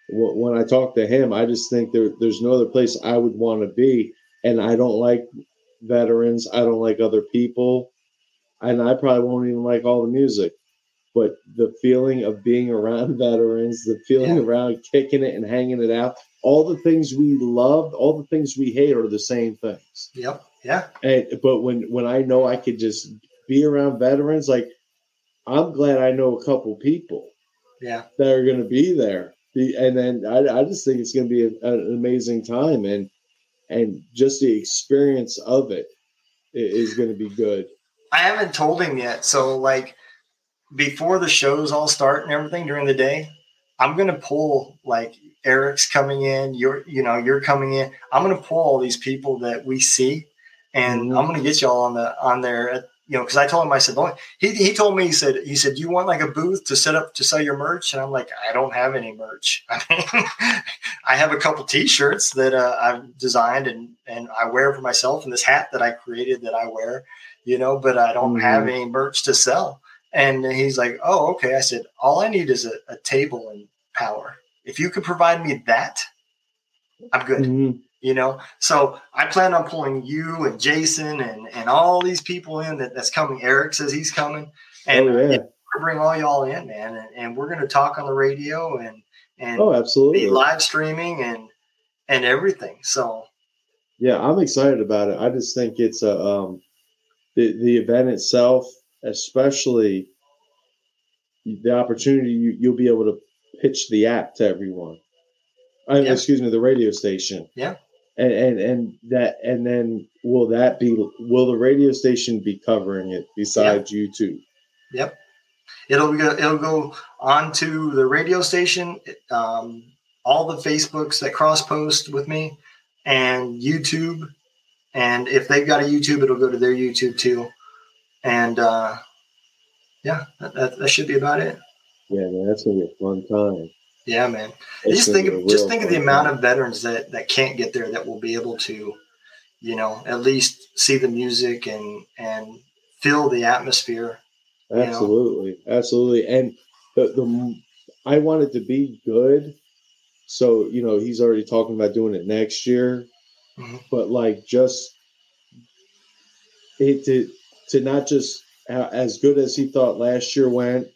wh- when I talk to him, I just think there there's no other place I would want to be, and I don't like veterans. I don't like other people, and I probably won't even like all the music. But the feeling of being around veterans, the feeling Yeah. around kicking it and hanging it out, all the things we love, all the things we hate are the same things. yep, yeah, And but when when I know I could just be around veterans, like I'm glad I know a couple people yeah. that are going to be there. And then I, I just think it's going to be a, an amazing time, and and just the experience of it is going to be good. I haven't told him yet. So like before the shows all start and everything during the day, I'm gonna pull like Eric's coming in, you're you know, you're coming in. I'm gonna pull all these people that we see and Mhm. I'm gonna get y'all on the on there at you know, because I told him, I said, "Well," he, he told me, he said, he said, "Do you want like a booth to set up to sell your merch?" And I'm like, "I don't have any merch. I mean, I have a couple T-shirts that uh, I've designed and and I wear for myself, and this hat that I created that I wear, you know, but I don't mm-hmm. have any merch to sell." And he's like, "Oh, okay." I said, "All I need is a, a table and power. If you could provide me that, I'm good." Mm-hmm you know so i plan on pulling you and jason and and all these people in that, that's coming eric says he's coming and oh, yeah. bring all y'all in man and, and we're going to talk on the radio and and oh absolutely live streaming and and everything so yeah i'm excited about it i just think it's a um the, the event itself especially the opportunity you, you'll be able to pitch the app to everyone I, yeah. excuse me the radio station yeah and, and and that and then will that be will the radio station be covering it besides yep. YouTube? Yep, it'll go it'll go onto the radio station, um, all the Facebooks that cross post with me, and YouTube. And if they've got a YouTube, it'll go to their YouTube too. And uh, yeah, that, that, that should be about it. Yeah, man, that's gonna be a fun time. Yeah, man. just think of just think of the amount of veterans that that can't get there that will be able to, you know, at least see the music and and feel the atmosphere. Absolutely, know? absolutely. And the the I want it to be good. So you know, he's already talking about doing it next year. Mm-hmm. But like, just it to to not just as good as he thought last year went.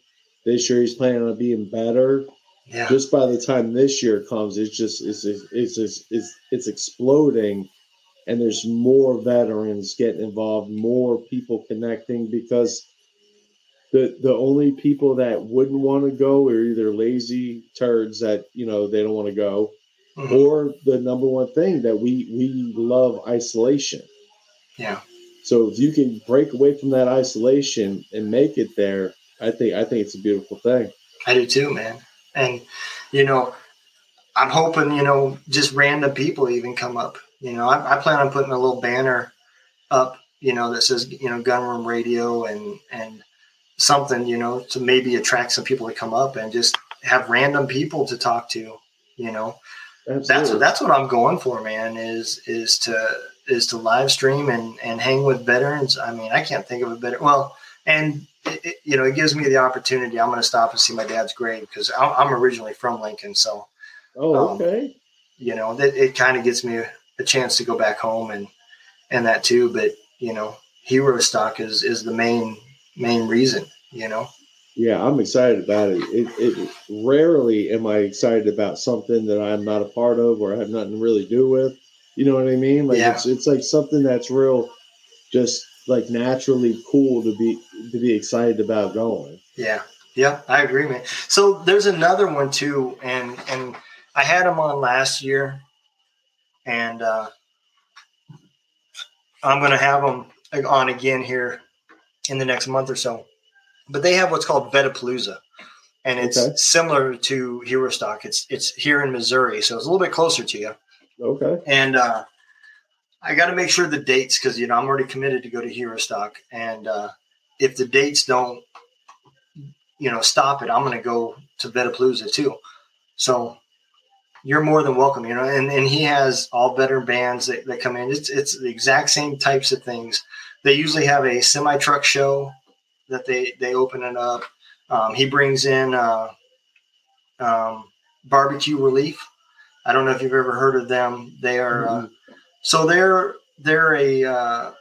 This year he's planning on being better yeah. Just by the time this year comes, it's just it's it's it's it's, it's exploding, and there's more veterans getting involved, more people connecting because the the only people that wouldn't want to go are either lazy turds that you know they don't want to go, mm-hmm. or the number one thing that we we love isolation. Yeah. So if you can break away from that isolation and make it there, I think I think it's a beautiful thing. I do too, man. And, you know, I'm hoping, you know, just random people even come up. You know, I, I plan on putting a little banner up, you know, that says, you know, Gunroom Radio and, and something, you know, to maybe attract some people to come up and just have random people to talk to, you know. Absolutely. That's that's what I'm going for, man. Is is to is to live stream and and hang with veterans. I mean, I can't think of a better. Well, and it, you know, it gives me the opportunity. I'm going to stop and see my dad's grave because I'm originally from Lincoln. So, oh, um, okay. Um, you know, that it kind of gets me a, a, chance to go back home and and that too. But you know, hero stock is is the main main reason. You know. Yeah, I'm excited about it. It, it. Rarely am I excited about something that I'm not a part of or have nothing to really do with. You know what I mean? Like yeah. it's it's like something that's real, just like naturally cool to be to be excited about going. Yeah, yeah, I agree, man. So there's another one too, and and I had them on last year, and uh, I'm going to have them on again here in the next month or so. But they have what's called Vetapalooza, and it's okay. similar to Hero Stock. It's it's here in Missouri, so it's a little bit closer to you. Okay. And uh, I got to make sure the dates because you know I'm already committed to go to Hero Stock, and uh, if the dates don't, you know, stop it, I'm going to go to Vetapalooza too. So you're more than welcome, you know. And, and he has all better bands that, that come in. It's it's the exact same types of things. They usually have a semi truck show that they they open it up. Um, he brings in uh, um, barbecue relief. I don't know if you've ever heard of them. They are. Uh, mm-hmm. Uh, so they're they're a uh,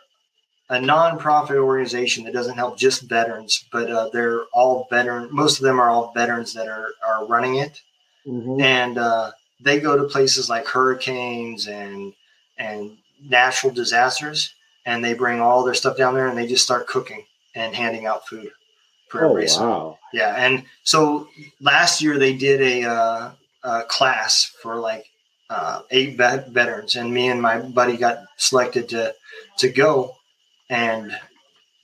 a nonprofit organization that doesn't help just veterans, but uh, they're all veteran. Most of them are all veterans that are are running it, mm-hmm. and uh, they go to places like hurricanes and and natural disasters, and they bring all their stuff down there, and they just start cooking and handing out food for oh, everybody. Wow. Yeah, and so last year they did a, uh, a class for like uh, eight vet- veterans, and me and my buddy got selected to to go. And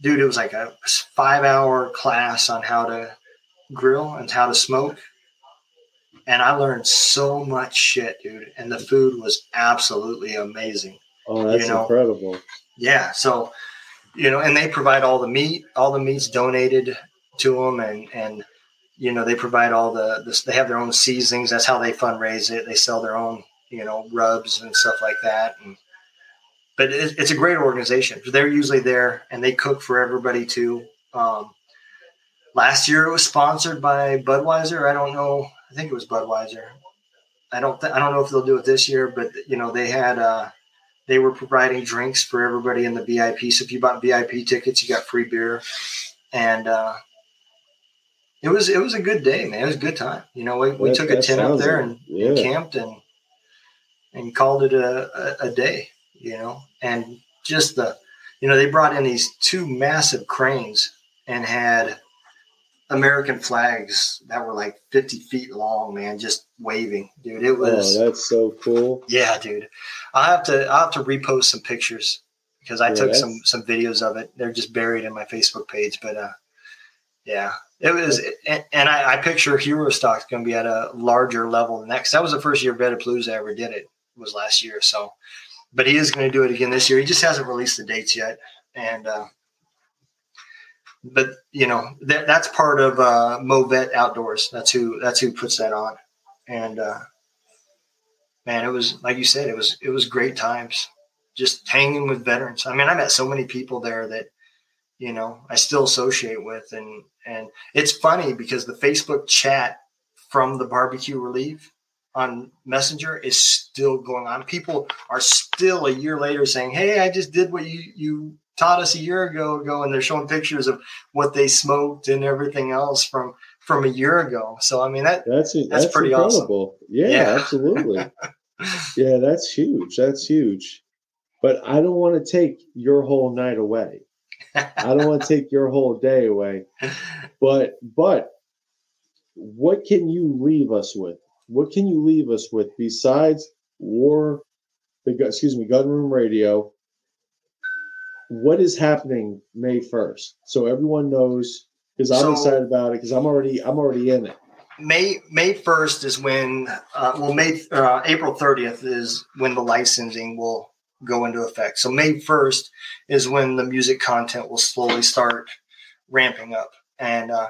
dude, it was like a five hour class on how to grill and how to smoke. And I learned so much shit, dude. And the food was absolutely amazing. Oh, that's you know? incredible. Yeah. So you know, and they provide all the meat. All the meat's donated to them, and and you know they provide all the, the they have their own seasonings. That's how they fundraise it. They sell their own you know rubs and stuff like that. And but it, it's a great organization. They're usually there, and they cook for everybody too. Um, last year it was sponsored by Budweiser. I don't know. I think it was Budweiser. I don't. Th- I don't know if they'll do it this year, but you know they had. Uh, they were providing drinks for everybody in the VIP. So if you bought VIP tickets, you got free beer, and uh, it was it was a good day, man. It was a good time. You know, we, we that, took a tent up there and, yeah. and, camped and and called it a, a, a day. You know, and just the you know they brought in these two massive cranes and had American flags that were like 50 feet long, man, just waving, dude. It was oh, that's so cool. Yeah, dude. I have to I have to repost some pictures because I yeah, took some some videos of it. They're just buried in my Facebook page, but uh yeah, it was, and, I, I picture Hero Stock's going to be at a larger level next. That was the first year Vetapalooza ever did it. Was last year, so, but he is going to do it again this year. He just hasn't released the dates yet, and uh, but you know that that's part of uh, Movet Outdoors. That's who that's who puts that on, and uh, man, it was like you said, it was it was great times just hanging with veterans. I mean, I met so many people there that you know I still associate with, and and it's funny because the Facebook chat from the barbecue relief on Messenger is still going on. People are still a year later saying, "Hey, I just did what you you taught us a year ago ago and they're showing pictures of what they smoked and everything else from from a year ago so i mean that that's that's, that's pretty incredible. awesome yeah, yeah. absolutely yeah that's huge that's huge but i don't want to take your whole night away i don't want to take your whole day away but but what can you leave us with what can you leave us with besides war the excuse me gunroom radio what is happening May 1st? So everyone knows because I'm so, excited about it because I'm already I'm already in it. May May 1st is when uh, well May uh, April 30th is when the licensing will go into effect. So May 1st is when the music content will slowly start ramping up and uh,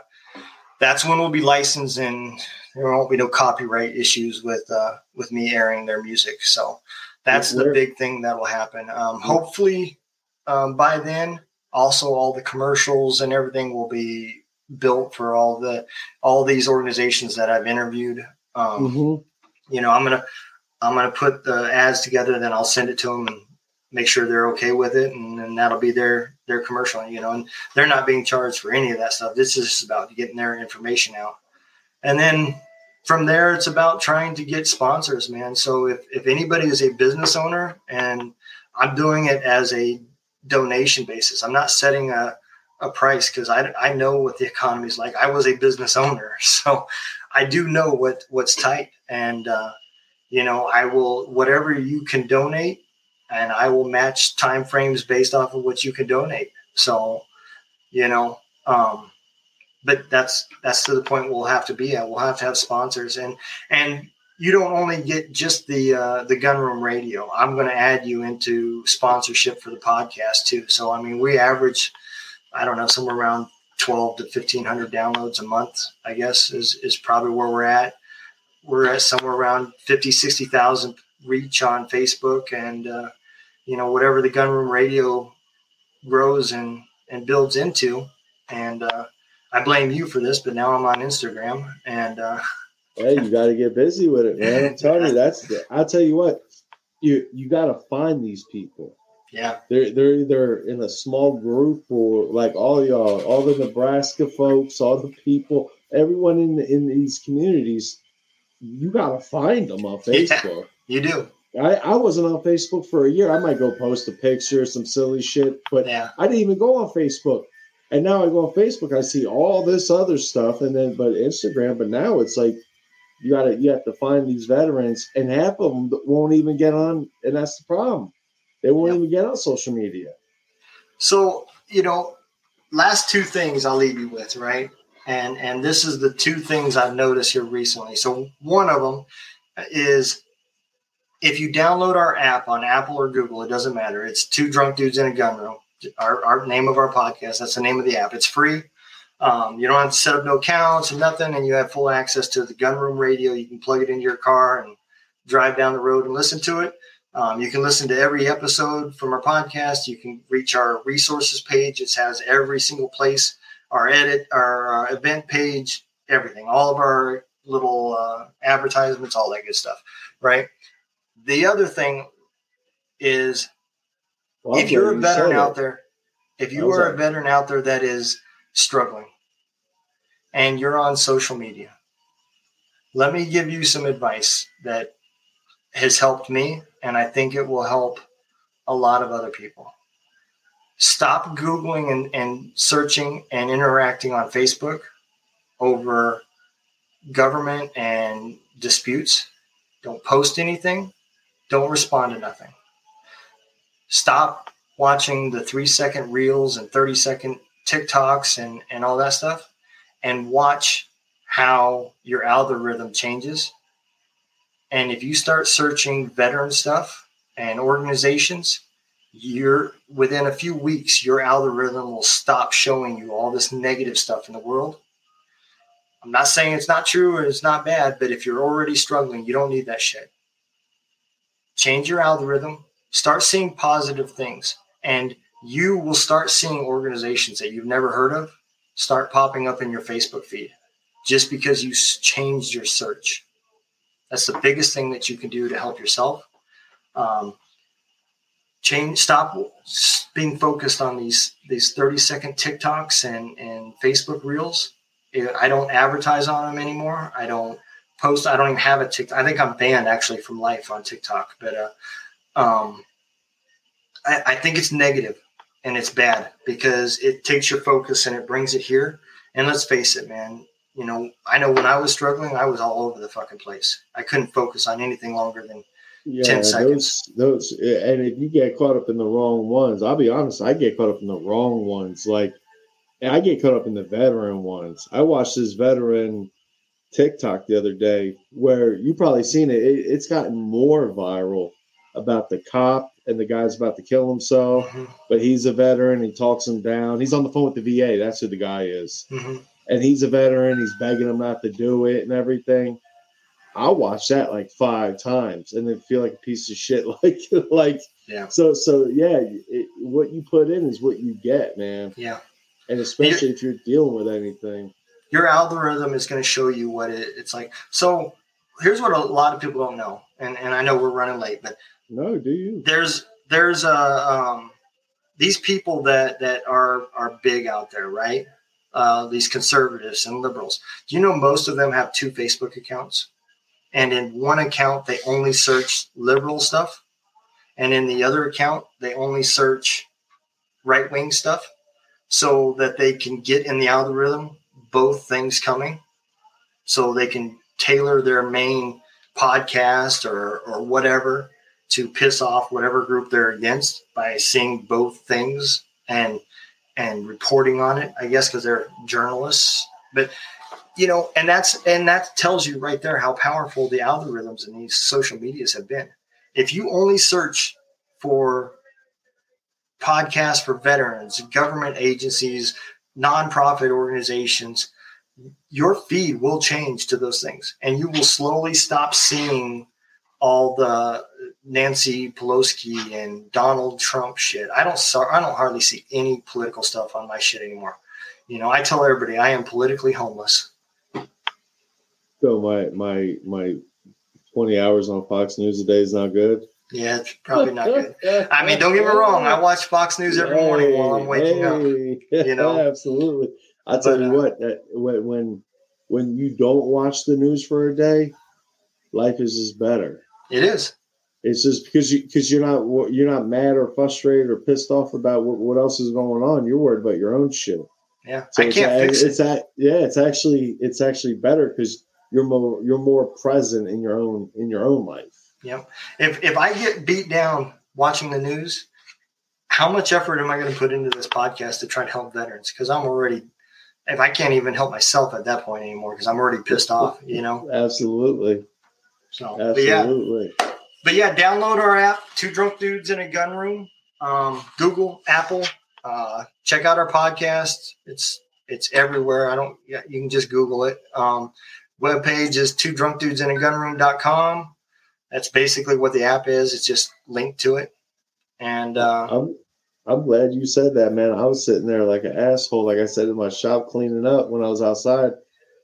that's when we'll be licensed and there won't be no copyright issues with uh, with me airing their music. So that's the big thing that will happen. Um, hopefully um, by then. Also, all the commercials and everything will be built for all the all these organizations that I've interviewed. Um, mm-hmm. You know, I'm gonna I'm gonna put the ads together, then I'll send it to them and make sure they're okay with it, and then that'll be their their commercial. You know, and they're not being charged for any of that stuff. This is just about getting their information out, and then from there, it's about trying to get sponsors, man. So if if anybody is a business owner and I'm doing it as a donation basis. I'm not setting a, a price because I, I know what the economy is like. I was a business owner, so I do know what what's tight. And uh, you know, I will whatever you can donate, and I will match time frames based off of what you can donate. So, you know, um, but that's that's to the point we'll have to be at. We'll have to have sponsors, and and you don't only get just the uh, the gunroom radio. I'm going to add you into sponsorship for the podcast too. So I mean, we average, I don't know, somewhere around twelve to fifteen hundred downloads a month. I guess is is probably where we're at. We're at somewhere around 50, 60,000 reach on Facebook, and uh, you know whatever the gunroom radio grows and and builds into. And uh, I blame you for this, but now I'm on Instagram and. Uh, hey, you got to get busy with it, man. I'm telling you, that's. The, I'll tell you what, you you got to find these people. Yeah, they're they're either in a small group or like all y'all, all the Nebraska folks, all the people, everyone in the, in these communities. You got to find them on Facebook. Yeah, you do. I, I wasn't on Facebook for a year. I might go post a picture, some silly shit, but yeah. I didn't even go on Facebook. And now I go on Facebook, I see all this other stuff, and then but Instagram. But now it's like you got to you have to find these veterans, and half of them won't even get on, and that's the problem. They won't yep. even get on social media. So you know, last two things I'll leave you with, right? And and this is the two things I've noticed here recently. So one of them is if you download our app on Apple or Google, it doesn't matter. It's two drunk dudes in a gun room. our, our name of our podcast. That's the name of the app. It's free. Um, you don't have to set up no accounts and nothing, and you have full access to the gunroom radio. You can plug it into your car and drive down the road and listen to it. Um, you can listen to every episode from our podcast. You can reach our resources page. It has every single place, our edit, our uh, event page, everything, all of our little uh, advertisements, all that good stuff, right? The other thing is Well, if you're a veteran out there, if you are a veteran out there that is struggling and you're on social media, let me give you some advice that has helped me, and I think it will help a lot of other people. Stop Googling and, and searching and interacting on Facebook over government and disputes. Don't post anything. Don't respond to nothing. Stop watching the three second reels and 30 second TikToks and, and all that stuff and watch how your algorithm changes. And if you start searching veteran stuff and organizations, you're within a few weeks, your algorithm will stop showing you all this negative stuff in the world. I'm not saying it's not true or it's not bad, but if you're already struggling, you don't need that shit. Change your algorithm, start seeing positive things, and you will start seeing organizations that you've never heard of start popping up in your Facebook feed just because you changed your search. That's the biggest thing that you can do to help yourself. Um, change, stop being focused on these these thirty second TikToks and and Facebook Reels. I don't advertise on them anymore. I don't post. I don't even have a TikTok. I think I'm banned actually from life on TikTok. But uh, um, I, I think it's negative and it's bad because it takes your focus and it brings it here. And let's face it, man. You know, I know when I was struggling, I was all over the fucking place. I couldn't focus on anything longer than yeah, 10 seconds. Those, those, and if you get caught up in the wrong ones, I'll be honest, I get caught up in the wrong ones. Like, I get caught up in the veteran ones. I watched this veteran TikTok the other day where you probably seen it. it it's gotten more viral about the cop and the guy's about to kill himself, Mhm, but he's a veteran. He talks him down. He's on the phone with the VA. That's who the guy is. mhm. and he's a veteran. He's begging him not to do it and everything. I'll watch that like five times and then feel like a piece of shit. Like, like, Yeah. So, so yeah, it, what you put in is what you get, man. Yeah. And especially if you're dealing with anything. your algorithm is going to show you what it, it's like. So here's what a lot of people don't know, and and I know we're running late, but No, do you? there's there's a um, these people that that are are big out there, right? Uh, these conservatives and liberals. Do you know most of them have two Facebook accounts? And in one account, they only search liberal stuff, and in the other account, they only search right wing stuff, so that they can get in the algorithm both things coming, so they can tailor their main podcast or or whatever to piss off whatever group they're against by seeing both things and and reporting on it i guess because they're journalists. But you know and that's and that tells you right there how powerful the algorithms in these social medias have been if you only search for podcasts for veterans government agencies nonprofit organizations your feed will change to those things and you will slowly stop seeing all the Nancy Pelosi and Donald Trump shit. I don't I don't hardly see any political stuff on my shit anymore. You know, I tell everybody I am politically homeless. So my my my twenty hours on Fox News a day is not good. Yeah, it's probably not good. I mean, don't get me wrong. I watch Fox News every morning while I'm waking up. up. you know? absolutely. I tell But, you uh, what, that, when when you don't watch the news for a day, life is just better. It is. It's just because you because you're not you're not mad or frustrated or pissed off about what, what else is going on. You're worried about your own shit. Yeah, So I can't a- fix it's it. a- yeah, it's actually it's actually better because you're more you're more present in your own in your own life. Yep. If if I get beat down watching the news, how much effort am I going to put into this podcast to try to help veterans? Because I'm already, if I can't even help myself at that point anymore, because I'm already pissed off. You know. Absolutely, So, but yeah, absolutely. but yeah, download our app, Two Drunk Dudes in a Gun Room. Um, Google, Apple, Uh, check out our podcast. It's it's everywhere. I don't. Yeah, you can just Google it. Um, web page is two drunk dudes in a gunroom.com. That's basically what the app is. It's just linked to it. And uh, I'm I'm glad you said that, man. I was sitting there like an asshole, like I said in my shop cleaning up when I was outside,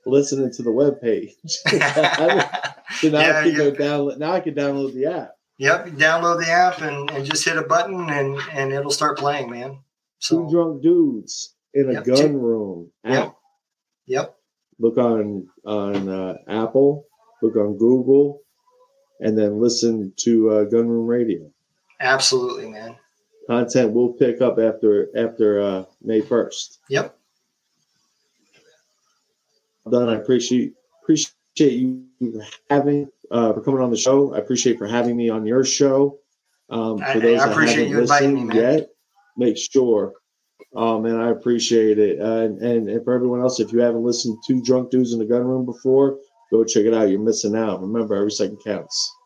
listening to the web page. so now Yeah, I can go download. Now I can download the app. Yep, download the app and, and just hit a button and, and it'll start playing, man. Two drunk dudes in a Yep, gun room. Yep. App. yep, Look on on uh, Apple. Look on Google, and then listen to uh, Gunroom Radio. absolutely, man. Content will pick up after after uh, May first. Yep. Don, I appreciate appreciate you having uh, for coming on the show. I appreciate for having me on your show. Um, I- for those I that appreciate haven't you inviting listened me, man. yet, make sure. Um, and I appreciate it. Uh, and, and and for everyone else, if you haven't listened to Drunk Dudes in the Gun Room before, go check it out. You're missing out. Remember, every second counts.